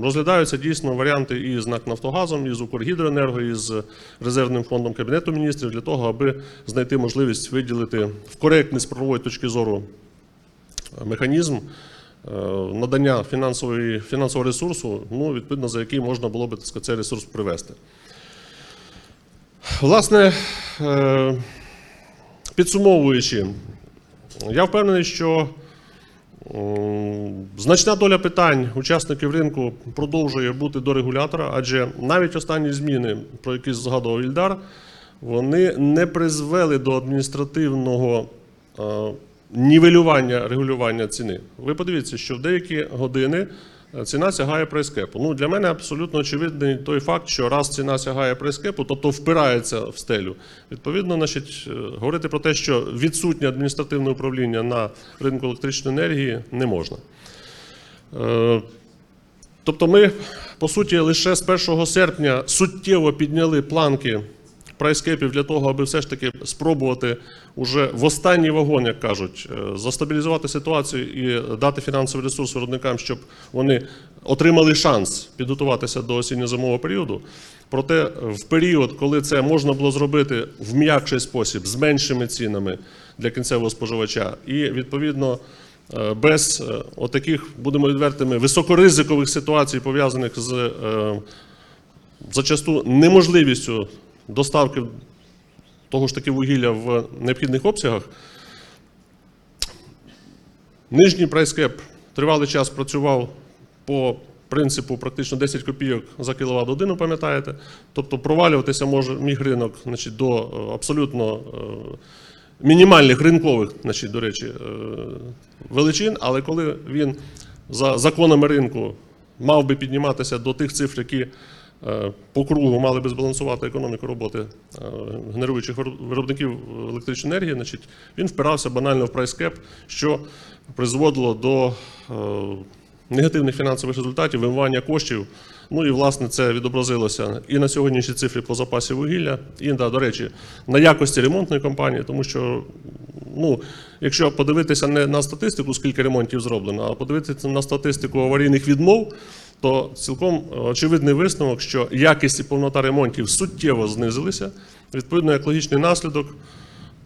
розглядаються дійсно варіанти і з НАК Нафтогазом, і з Укргідроенерго, і з резервним фондом Кабінету міністрів для того, аби знайти можливість виділити в коректний з правової точки зору е, механізм е, надання фінансової, фінансового ресурсу, ну, відповідно, за який можна було би так цей ресурс привести. Власне, е, підсумовуючи, я впевнений, що значна доля питань учасників ринку продовжує бути до регулятора, адже навіть останні зміни, про які згадував Ільдар, вони не призвели до адміністративного е, нівелювання регулювання ціни. Ви подивіться, що в деякі години ціна сягає прайскепу. Ну, для мене абсолютно очевидний той факт, що раз ціна сягає прайскепу, тобто впирається в стелю. Відповідно, значить, е, говорити про те, що відсутнє адміністративне управління на ринку електричної енергії не можна. Е, Тобто ми, по суті, лише з 1 серпня суттєво підняли планки прайскепів для того, аби все ж таки спробувати уже в останній вагон, як кажуть, е, застабілізувати ситуацію і дати фінансовий ресурс виробникам, щоб вони отримали шанс підготуватися до осінньо-зимового періоду. Проте в період, коли це можна було зробити в м'якший спосіб, з меншими цінами для кінцевого споживача, і відповідно е, без е, отаких, будемо відвертими, високоризикових ситуацій, пов'язаних з е, зачасту неможливістю доставки того ж таки вугілля в необхідних обсягах. Нижній прайскеп тривалий час працював по принципу практично 10 копійок за кіловат годину, пам'ятаєте? Тобто провалюватися може міг ринок значить, до е, абсолютно е, мінімальних ринкових, значить, до речі, е, величин, але коли він за законами ринку мав би підніматися до тих цифр, які по кругу мали би збалансувати економіку роботи е, генеруючих виробників електричної енергії, значить, він впирався банально в прайскеп, що призводило до е, негативних фінансових результатів, вимивання коштів. Ну і власне це відобразилося і на сьогоднішній цифрі по запасі вугілля, і да, до речі, на якості ремонтної компанії, тому що ну, якщо подивитися не на статистику, скільки ремонтів зроблено, а подивитися на статистику аварійних відмов, то цілком очевидний висновок, що якість і повнота ремонтів суттєво знизилися. Відповідно, як логічний наслідок,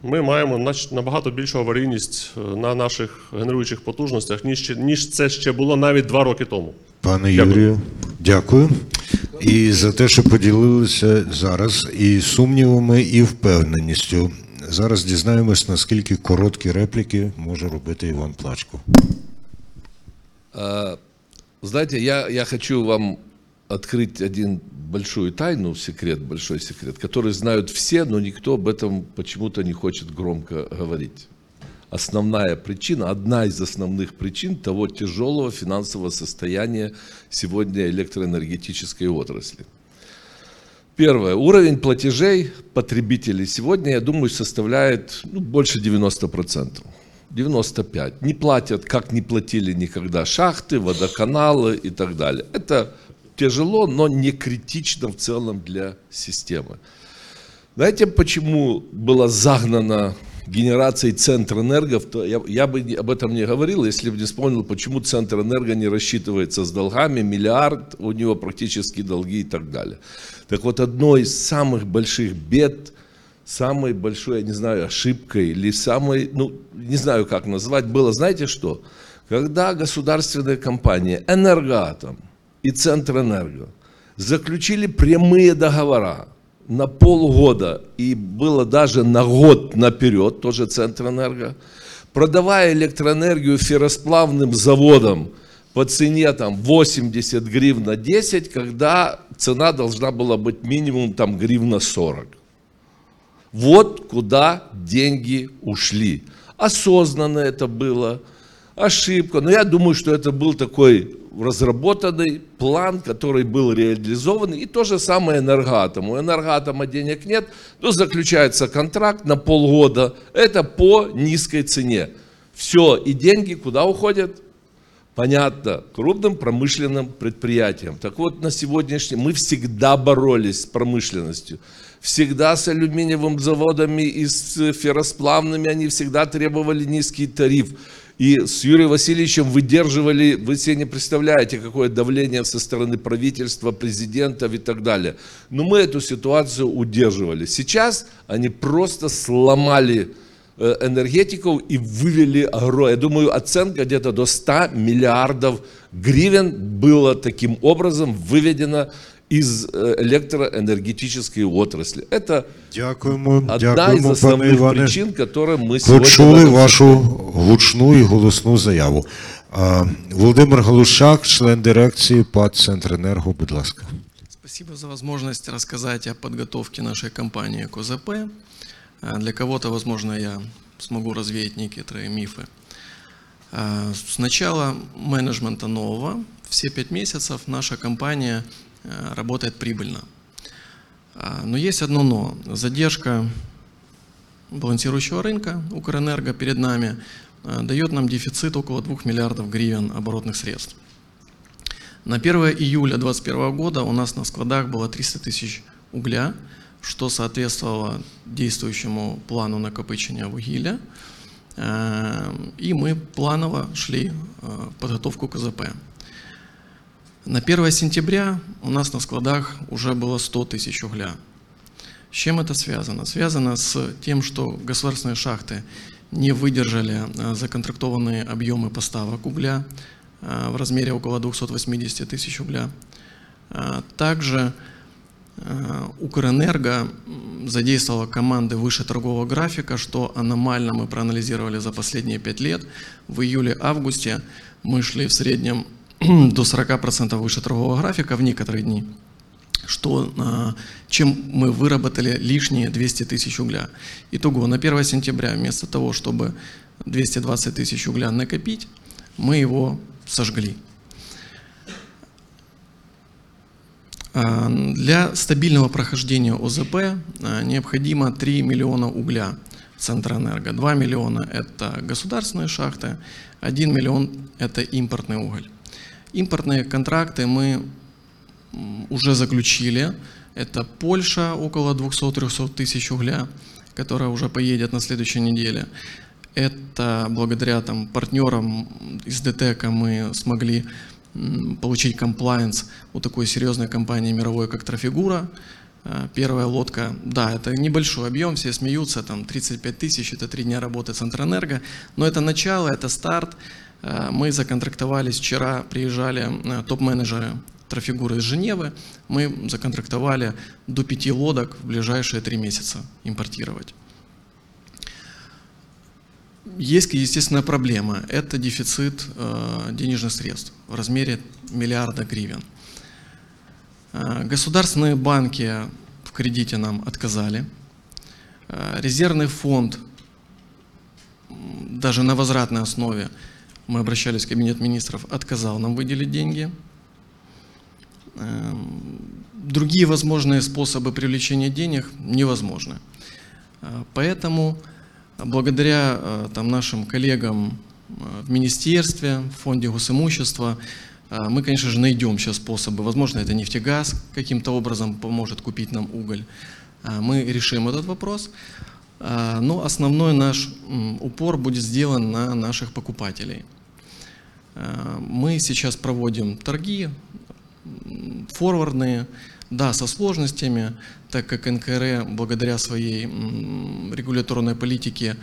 ми маємо набагато більшу аварійність е, на наших генеруючих потужностях, ніж, ніж це ще було навіть два роки тому. Пане Дякую. Юрію, дякую. І за те, що поділилися зараз і сумнівами, і впевненістю. Зараз дізнаємось, наскільки короткі репліки може робити Іван Плачко. Знаете, я, я хочу вам открыть один большую тайну, секрет, большой секрет, который знают все, но никто об этом почему-то не хочет громко говорить. Основная причина, одна из основных причин того тяжелого финансового состояния сегодня электроэнергетической отрасли. Первое. Уровень платежей потребителей сегодня, я думаю, составляет ну, больше 90%. 95. Не платят, как не платили никогда шахты, водоканалы и так далее. Это тяжело, но не критично в целом для системы. Знаете, почему была загнана генерацией Центрэнерго? в то- Я, я бы об этом не говорил, если бы не вспомнил, почему Центрэнерго не рассчитывается с долгами, миллиард, у него практически долги и так далее. Так вот, одной из самых больших бед, самой большой, я не знаю, ошибкой или самой, ну, не знаю, как назвать, было, знаете что? Когда государственные компании «Энергоатом» и «Центрэнерго» заключили прямые договора на полгода и было даже на год наперед, тоже Центрэнерго, продавая электроэнергию ферросплавным заводам по цене там 80 гривен на 10, когда цена должна была быть минимум там гривна 40. Вот куда деньги ушли. Осознанно это было, ошибка. Но я думаю, что это был такой разработанный план, который был реализован. И то же самое энергоатом. У энергоатома денег нет, то заключается контракт на полгода. Это по низкой цене. Все, и деньги куда уходят? Понятно, крупным промышленным предприятиям. Так вот, на сегодняшний мы всегда боролись с промышленностью. Всегда с алюминиевым заводами и с ферросплавными они всегда требовали низкий тариф. И с Юрием Васильевичем выдерживали, вы себе не представляете, какое давление со стороны правительства, президентов и так далее. Но мы эту ситуацию удерживали. Сейчас они просто сломали э, энергетиков и вывели огромное. Я думаю, оценка где-то до 100 миллиардов гривен было таким образом выведено из э, электроэнергетической отрасли. Это Дякуємо, одна из дякуємо, пане основных Іване. причин, которые мы сегодня... в Почули этом вашу гучну і голосну заяву. А, Володимир Галущак, член дирекції ПАД «Центренерго», будь ласка. Спасибо за возможность рассказать о подготовке нашей компании к ОЗП. А, Для кого-то, возможно, я смогу развеять некоторые мифы. А, С начала менеджмента нового, все пять месяцев наша компания а, работает прибыльно. А, Но есть одно но. Задержка балансирующего рынка Укрэнерго перед нами а, дает нам дефицит около 2 миллиардов гривен оборотных средств. На 1 июля 2021 года у нас на складах было 300 тысяч угля, что соответствовало действующему плану накопичения вугілля. Э, И мы планово шли э, подготовку КЗП. На 1 сентября у нас на складах уже было 100 тысяч угля. С чем это связано? Связано с тем, что государственные шахты не выдержали э, законтрактованные объемы поставок угля э, в размере около 280 тысяч угля. Э, Также Укрэнерго задействовала команды выше торгового графика, что аномально мы проанализировали за последние пять лет. В июле-августе мы шли в среднем до 40% выше торгового графика в некоторые дни что, а, чем мы выработали лишние 200 тысяч угля. Итого, на 1 сентября вместо того, чтобы 220 тысяч угля накопить, мы его сожгли. А, Для стабильного прохождения ОЗП а, необходимо 3 миллиона угля Центроэнерго. 2 миллиона – это государственные шахты, 1 миллион – это импортный уголь. Импортные контракты мы уже заключили. Это Польша, около 200-300 тысяч угля, которая уже поедет на следующей неделе. Это благодаря там, партнерам из ДТЭКа мы смогли получить комплайенс у такой серьезной компании мировой, как Трафигура. Э, Первая лодка, да, это небольшой объем, все смеются, там 35 тысяч, это три дня работы Центроэнерго, но это начало, это старт. Э, Мы законтрактовались вчера, приезжали э, топ-менеджеры Трафигуры из Женевы, мы законтрактовали до пяти лодок в ближайшие три месяца импортировать. Есть, естественная проблема. Это дефицит э, денежных средств в размере миллиарда гривен. Государственные банки в кредите нам отказали. Резервный фонд даже на возвратной основе, мы обращались в кабинет министров, отказал нам выделить деньги. Эм, Другие возможные способы привлечения денег невозможны. Э, Поэтому благодаря э, там, нашим коллегам э, в министерстве, в фонде госимущества, мы, конечно же, найдем сейчас способы. Возможно, это нефтегаз каким-то образом поможет купить нам уголь. Мы решим этот вопрос. Но основной наш упор будет сделан на наших покупателей. Э, Мы сейчас проводим торги, форвардные, да, со сложностями, так как НКР благодаря своей регуляторной политике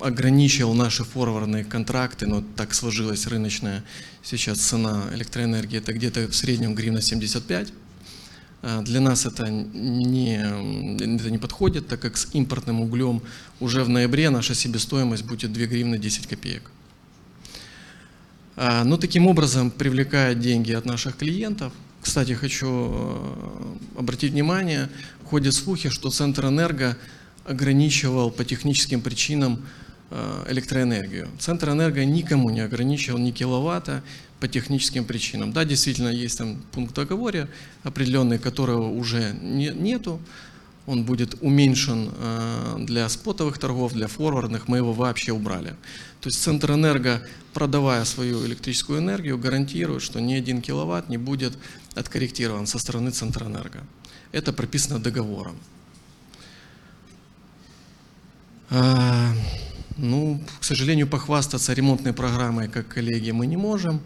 ограничил наши форвардные контракты, но так сложилась рыночная сейчас цена электроэнергии, это где-то в среднем гривна 75. А, Для нас это не, это не подходит, так как с импортным углем уже в ноябре наша себестоимость будет 2 гривны 10 копеек. А, Ну, таким образом, привлекая деньги от наших клиентов. Кстати, хочу э, обратить внимание, ходят слухи, что Центр Энерго ограничивал по техническим причинам э, электроэнергию. Центр Энерго никому не ограничивал ни киловатта по техническим причинам. Да, действительно, есть там пункт в договоре определенный, которого уже не- нету. Он будет уменьшен э, для спотовых торгов, для форвардных, мы его вообще убрали. То есть Центр Энерго, продавая свою электрическую энергию, гарантирует, что ни один киловатт не будет откорректирован со стороны Центрэнерго. Это прописано договором. А, Ну, к сожалению, похвастаться ремонтной программой, как коллеги, мы не можем.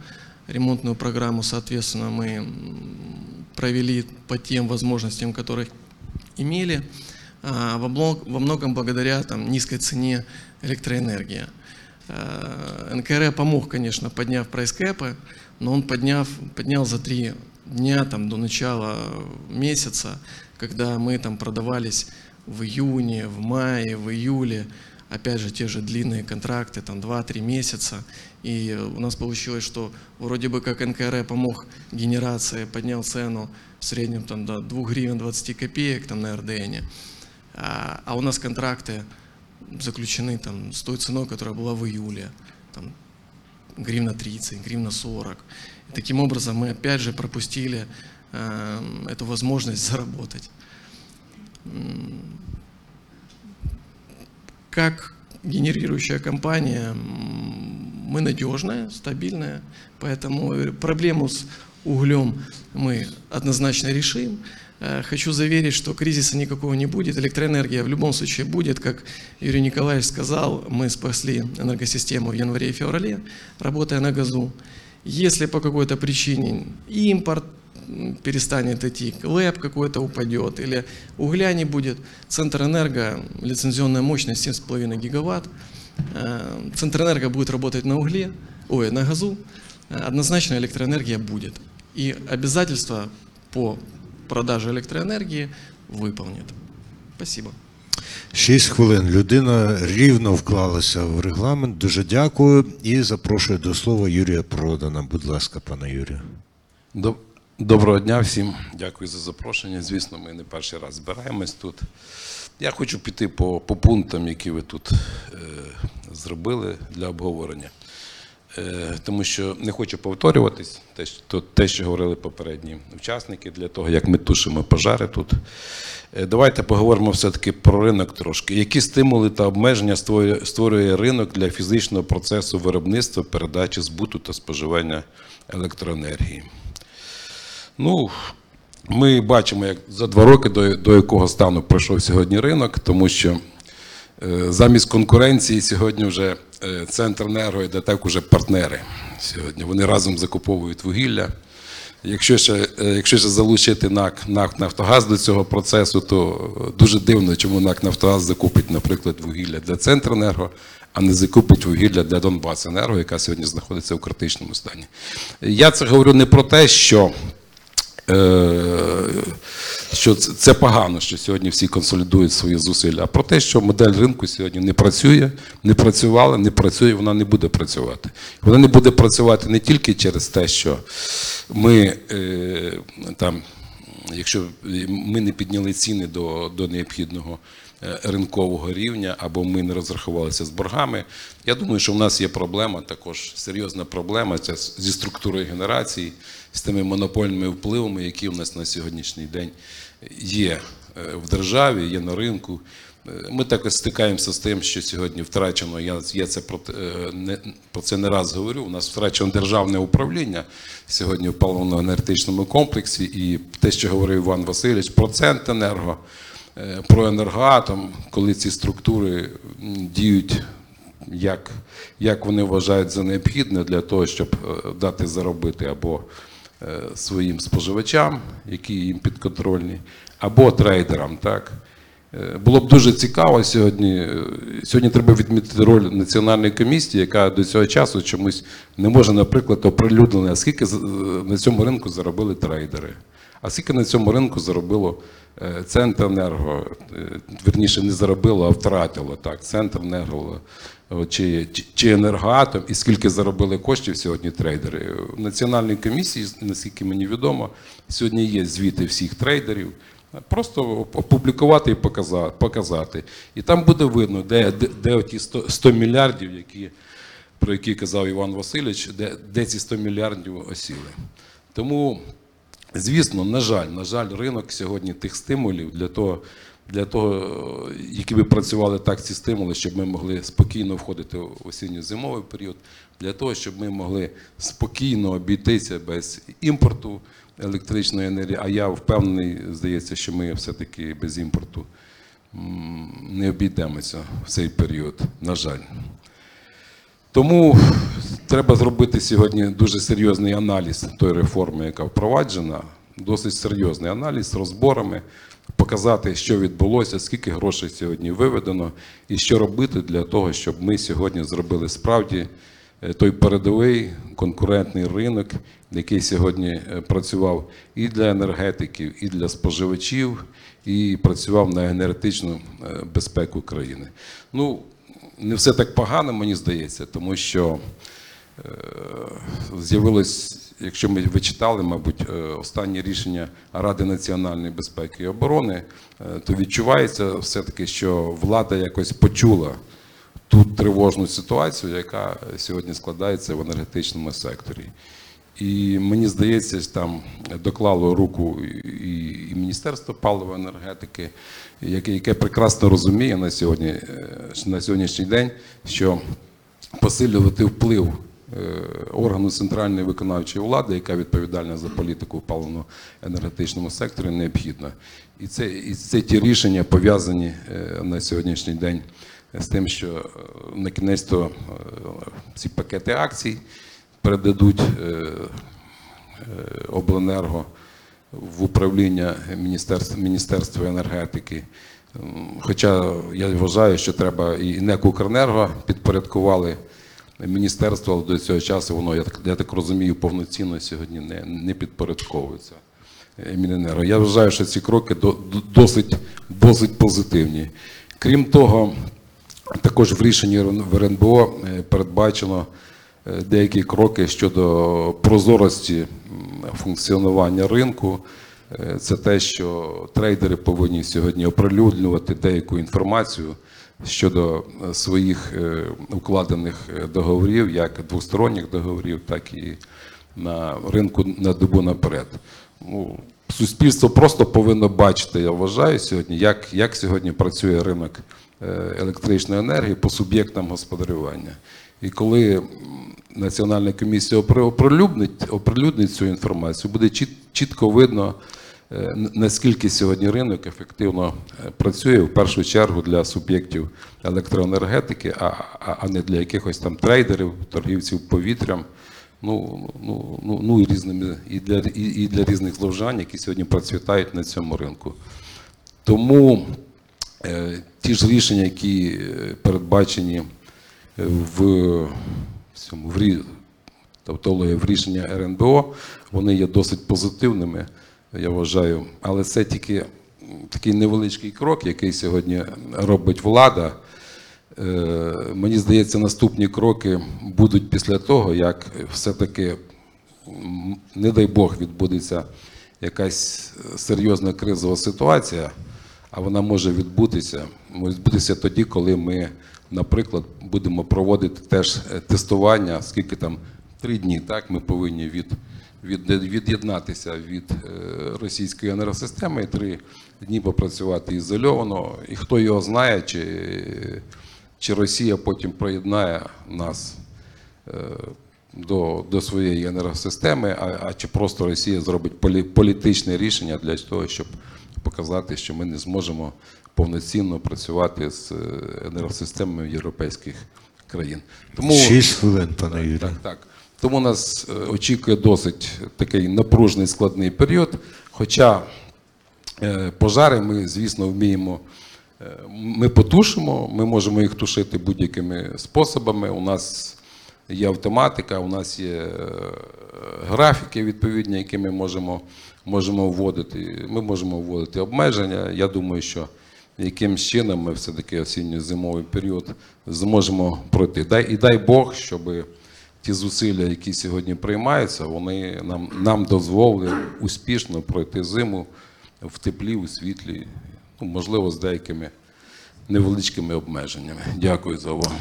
Ремонтную программу, соответственно, мы провели по тем возможностям, которые имели, а, во мно- во многом благодаря там, низкой цене электроэнергии. Э, НКР помог, конечно, подняв прайскэпы, но он подняв, поднял за три дня там, до начала месяца, когда мы там продавались в июне, в мае, в июле, опять же, те же длинные контракты, там 2-3 месяца. И у нас получилось, что вроде бы как НКР помог генерации, поднял цену в среднем там, до 2 гривен 20 копеек там, на РДН. А, а у нас контракты заключены там, с той ценой, которая была в июле. Там, гривна 30, гривна 40. И таким образом мы опять же пропустили э, эту возможность заработать. Как генерирующая компания, мы надежная, стабильная, поэтому проблему с углем мы однозначно решим. Э, Хочу заверить, что кризиса никакого не будет, электроэнергия в любом случае будет, как Юрий Николаевич сказал, мы спасли энергосистему в январе и феврале, работая на газу. Если по какой-то причине импорт перестанет идти, лэп какой-то упадет или угля не будет, Центр Энерго, лицензионная мощность 7,5 гигаватт, э, Центр Энерго будет работать на угле, ой, на газу, однозначно электроэнергия будет. И обязательства по продаже електроенергії виповнять. Спасибо. Шість хвилин. Людина рівно вклалася в регламент. Дуже дякую. І запрошую до слова Юрія Продана. Будь ласка, пане Юрію. Доброго дня всім. Дякую за запрошення. Звісно, ми не перший раз збираємось тут. Я хочу піти по, по пунктам, які ви тут е, зробили для обговорення. Е, тому що не хочу повторюватись, те, що, говорили попередні учасники, для того, як ми тушимо пожари тут. Е, Давайте поговоримо все-таки про ринок трошки. Які стимули та обмеження створює, ринок для фізичного процесу виробництва, передачі, збуту та споживання електроенергії? Ну, ми бачимо, як за два роки до, якого стану пройшов сьогодні ринок, тому що замість конкуренції сьогодні вже е, Центренерго і ДТЕК вже партнери. Сьогодні вони разом закуповують вугілля. Якщо ще, е, якщо ще залучити НАК, НАК Нафтогаз до цього процесу, то дуже дивно, чому НАК Нафтогаз закупить, наприклад, вугілля для Центренерго, а не закупить вугілля для Донбасенерго, яка сьогодні знаходиться в критичному стані. Я це говорю не про те, що Е, що це погано, що сьогодні всі консолідують свої зусилля, а про те, що модель ринку сьогодні не працює, не працювала, не працює, вона не буде працювати. Вона не буде працювати не тільки через те, що ми е, там, якщо ми не підняли ціни до, до необхідного е, ринкового рівня, або ми не розрахувалися з боргами. Я думаю, що в нас є проблема, також серйозна проблема це зі структурою генерації, з тими монопольними впливами, які у нас на сьогоднішній день є е, в державі, є на ринку. Е, Ми також стикаємося з тим, що сьогодні втрачено. Я, я це про, е, не, про це не раз говорю. У нас втрачено державне управління сьогодні в паливно-енергетичному комплексі. І те, що говорив Іван Васильович, про Центенерго, е, про енергоатом, коли ці структури діють як, як вони вважають за необхідне для того, щоб дати заробити або своїм споживачам, які їм підконтрольні, або трейдерам. Так? Е, Було б дуже цікаво сьогодні. е, Сьогодні треба відмітити роль національної комісії, яка до цього часу чомусь не може, наприклад, оприлюднити, скільки е, на цьому ринку заробили трейдери. А скільки на цьому ринку заробило е, Центренерго, е, вірніше, не заробило, а втратило так, Центренерго е, чи, чи, енергоатом, і скільки заробили коштів сьогодні трейдери. В Національній комісії, наскільки мені відомо, сьогодні є звіти всіх трейдерів. Просто опублікувати і показа- показати. І там буде видно, де, де, де оті 100, 100 мільярдів, які, про які казав Іван Васильович, де, де ці 100 мільярдів осіли. Тому, звісно, на жаль, на жаль, ринок сьогодні тих стимулів для того, для того, які би працювали так ці стимули, щоб ми могли спокійно входити в осінньо-зимовий період, для того, щоб ми могли спокійно обійтися без імпорту електричної енергії. А я впевнений, здається, що ми все-таки без імпорту не обійдемося в цей період, на жаль. Тому треба зробити сьогодні дуже серйозний аналіз тої реформи, яка впроваджена, досить серйозний аналіз з розборами, показати, що відбулося, скільки грошей сьогодні виведено, і що робити для того, щоб ми сьогодні зробили справді е, той передовий конкурентний ринок, який сьогодні е, працював і для енергетиків, і для споживачів, і працював на енергетичну е, безпеку країни. Ну, не все так погано, мені здається, тому що з'явилось, якщо ми ви читали, мабуть, е, останнє рішення Ради національної безпеки і оборони, е, то відчувається все-таки, що влада якось почула ту тривожну ситуацію, яка сьогодні складається в енергетичному секторі. І мені здається, там доклало руку і, і Міністерство палива енергетики, яке, яке прекрасно розуміє на сьогодні, е, на сьогоднішній день, що посилювати вплив е, органу центральної виконавчої влади, яка відповідальна за політику в паливно-енергетичному секторі, необхідно. І це, і це ті рішення пов'язані е, на сьогоднішній день з тим, що е, на кінець то ці пакети акцій передадуть е, е, обленерго в управління Міністерства, Міністерства енергетики. Хоча я вважаю, що треба і НЕК «Укренерго» підпорядкували міністерство, до цього часу воно, я так, я так розумію, повноцінно сьогодні не, не підпорядковується. е, Міненерго. Я вважаю, що ці кроки до- до- досить, досить позитивні. Крім того, також в рішенні в РНБО е, передбачено е, деякі кроки щодо прозорості функціонування ринку. Це те, що трейдери повинні сьогодні оприлюднювати деяку інформацію щодо е, своїх е, укладених е, договорів, як двосторонніх договорів, так і на ринку на добу наперед. Ну, суспільство просто повинно бачити, я вважаю сьогодні, як, як сьогодні працює ринок електричної енергії по суб'єктам господарювання. І коли Національна комісія опри- оприлюднить, оприлюднить цю інформацію, буде чіт- чітко видно, наскільки сьогодні ринок ефективно е, працює в першу чергу для суб'єктів електроенергетики, а, а не для якихось там трейдерів, торгівців повітрям. Ну, ну, ну, ну і різними і для, і, і для різних зловживань, які сьогодні процвітають на цьому ринку. Тому е, ті ж рішення, які е, передбачені е, в, цьому, в, в рішення РНБО, вони є досить позитивними, я вважаю. Але це тільки такий невеличкий крок, який сьогодні робить влада. Е, Мені здається, наступні кроки будуть після того, як все-таки, не дай Бог, відбудеться якась е, серйозна кризова ситуація, а вона може відбутися. Може відбутися тоді, коли ми, наприклад, будемо проводити теж е, тестування, скільки там три дні, так ми повинні від, від, від'єднатися від е, російської енергосистеми і три дні попрацювати ізольовано. І хто його знає, чи, чи Росія потім приєднає нас е, до, до своєї енергосистеми, а, а чи просто Росія зробить полі, політичне рішення для того, щоб показати, що ми не зможемо повноцінно працювати з е, енергосистемами європейських країн. Тому Шість хвилин, пане Юрію. так, так. Тому нас е, очікує досить такий напружений складний період. Хоча е, пожари ми, звісно, вміємо. е, Ми потушимо, ми можемо їх тушити будь-якими способами. У нас є автоматика, у нас є графіки відповідні, які ми можемо, можемо вводити. Ми можемо вводити обмеження. Я думаю, що яким чином ми все-таки осінньо-зимовий період зможемо пройти. І дай Бог, щоб ті зусилля, які сьогодні приймаються, вони нам, нам дозволили успішно пройти зиму в теплі, у світлі, ну, можливо, з деякими невеличкими обмеженнями. Дякую за увагу.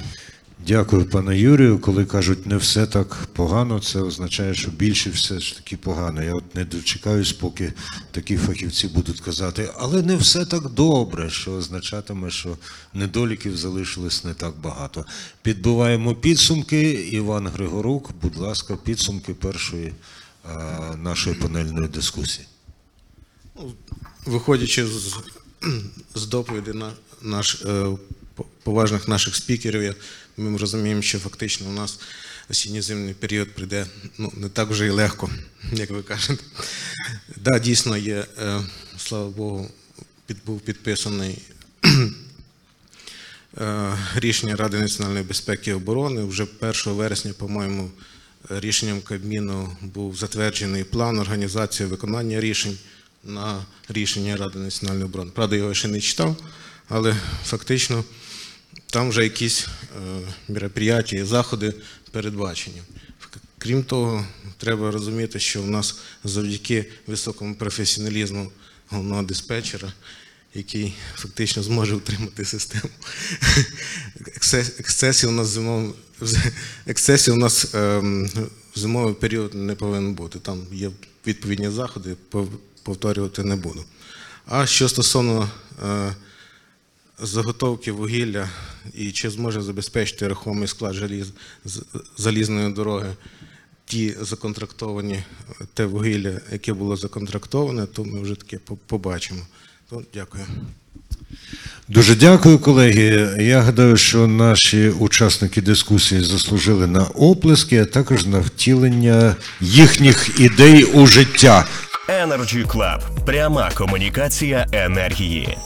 Дякую, пане Юрію. Коли кажуть, не все так погано, це означає, що більше все ж таки погано. Я от не дочекаюсь, поки такі фахівці будуть казати, але не все так добре, що означатиме, що недоліків залишилось не так багато. Підбиваємо підсумки. Іван Григорук, будь ласка, підсумки першої а, нашої панельної дискусії. Виходячи з, з доповіді на наш, е, поважних наших спікерів, ми розуміємо, що фактично у нас осінньо-зимний період прийде ну, не так вже і легко, як ви кажете. Да, дійсно є, е, слава Богу, був підписаний е, рішення Ради національної безпеки і оборони. Вже 1 вересня, по-моєму, рішенням Кабміну був затверджений план організації виконання рішень на рішення Ради національної оборони. Правда, його ще не читав, але фактично там вже якісь е, мероприятия, заходи передбачені. Крім того, треба розуміти, що в нас завдяки високому професіоналізму головного диспетчера, який фактично зможе утримати систему. Ексцес- Ексцесів у нас зимов... ексцесів у нас ем, в зимовий період не повинен бути. Там є відповідні заходи, повторювати не буду. А що стосовно е, заготовки вугілля і чи зможе забезпечити рухомий склад желіз, з- залізної дороги ті законтрактовані, е, те вугілля, яке було законтрактоване, то ми вже таке побачимо. То дякую. Дуже дякую, колеги. Я гадаю, що наші учасники дискусії заслужили на оплески, а також на втілення їхніх ідей у життя. Energy Club. Пряма комунікація енергії.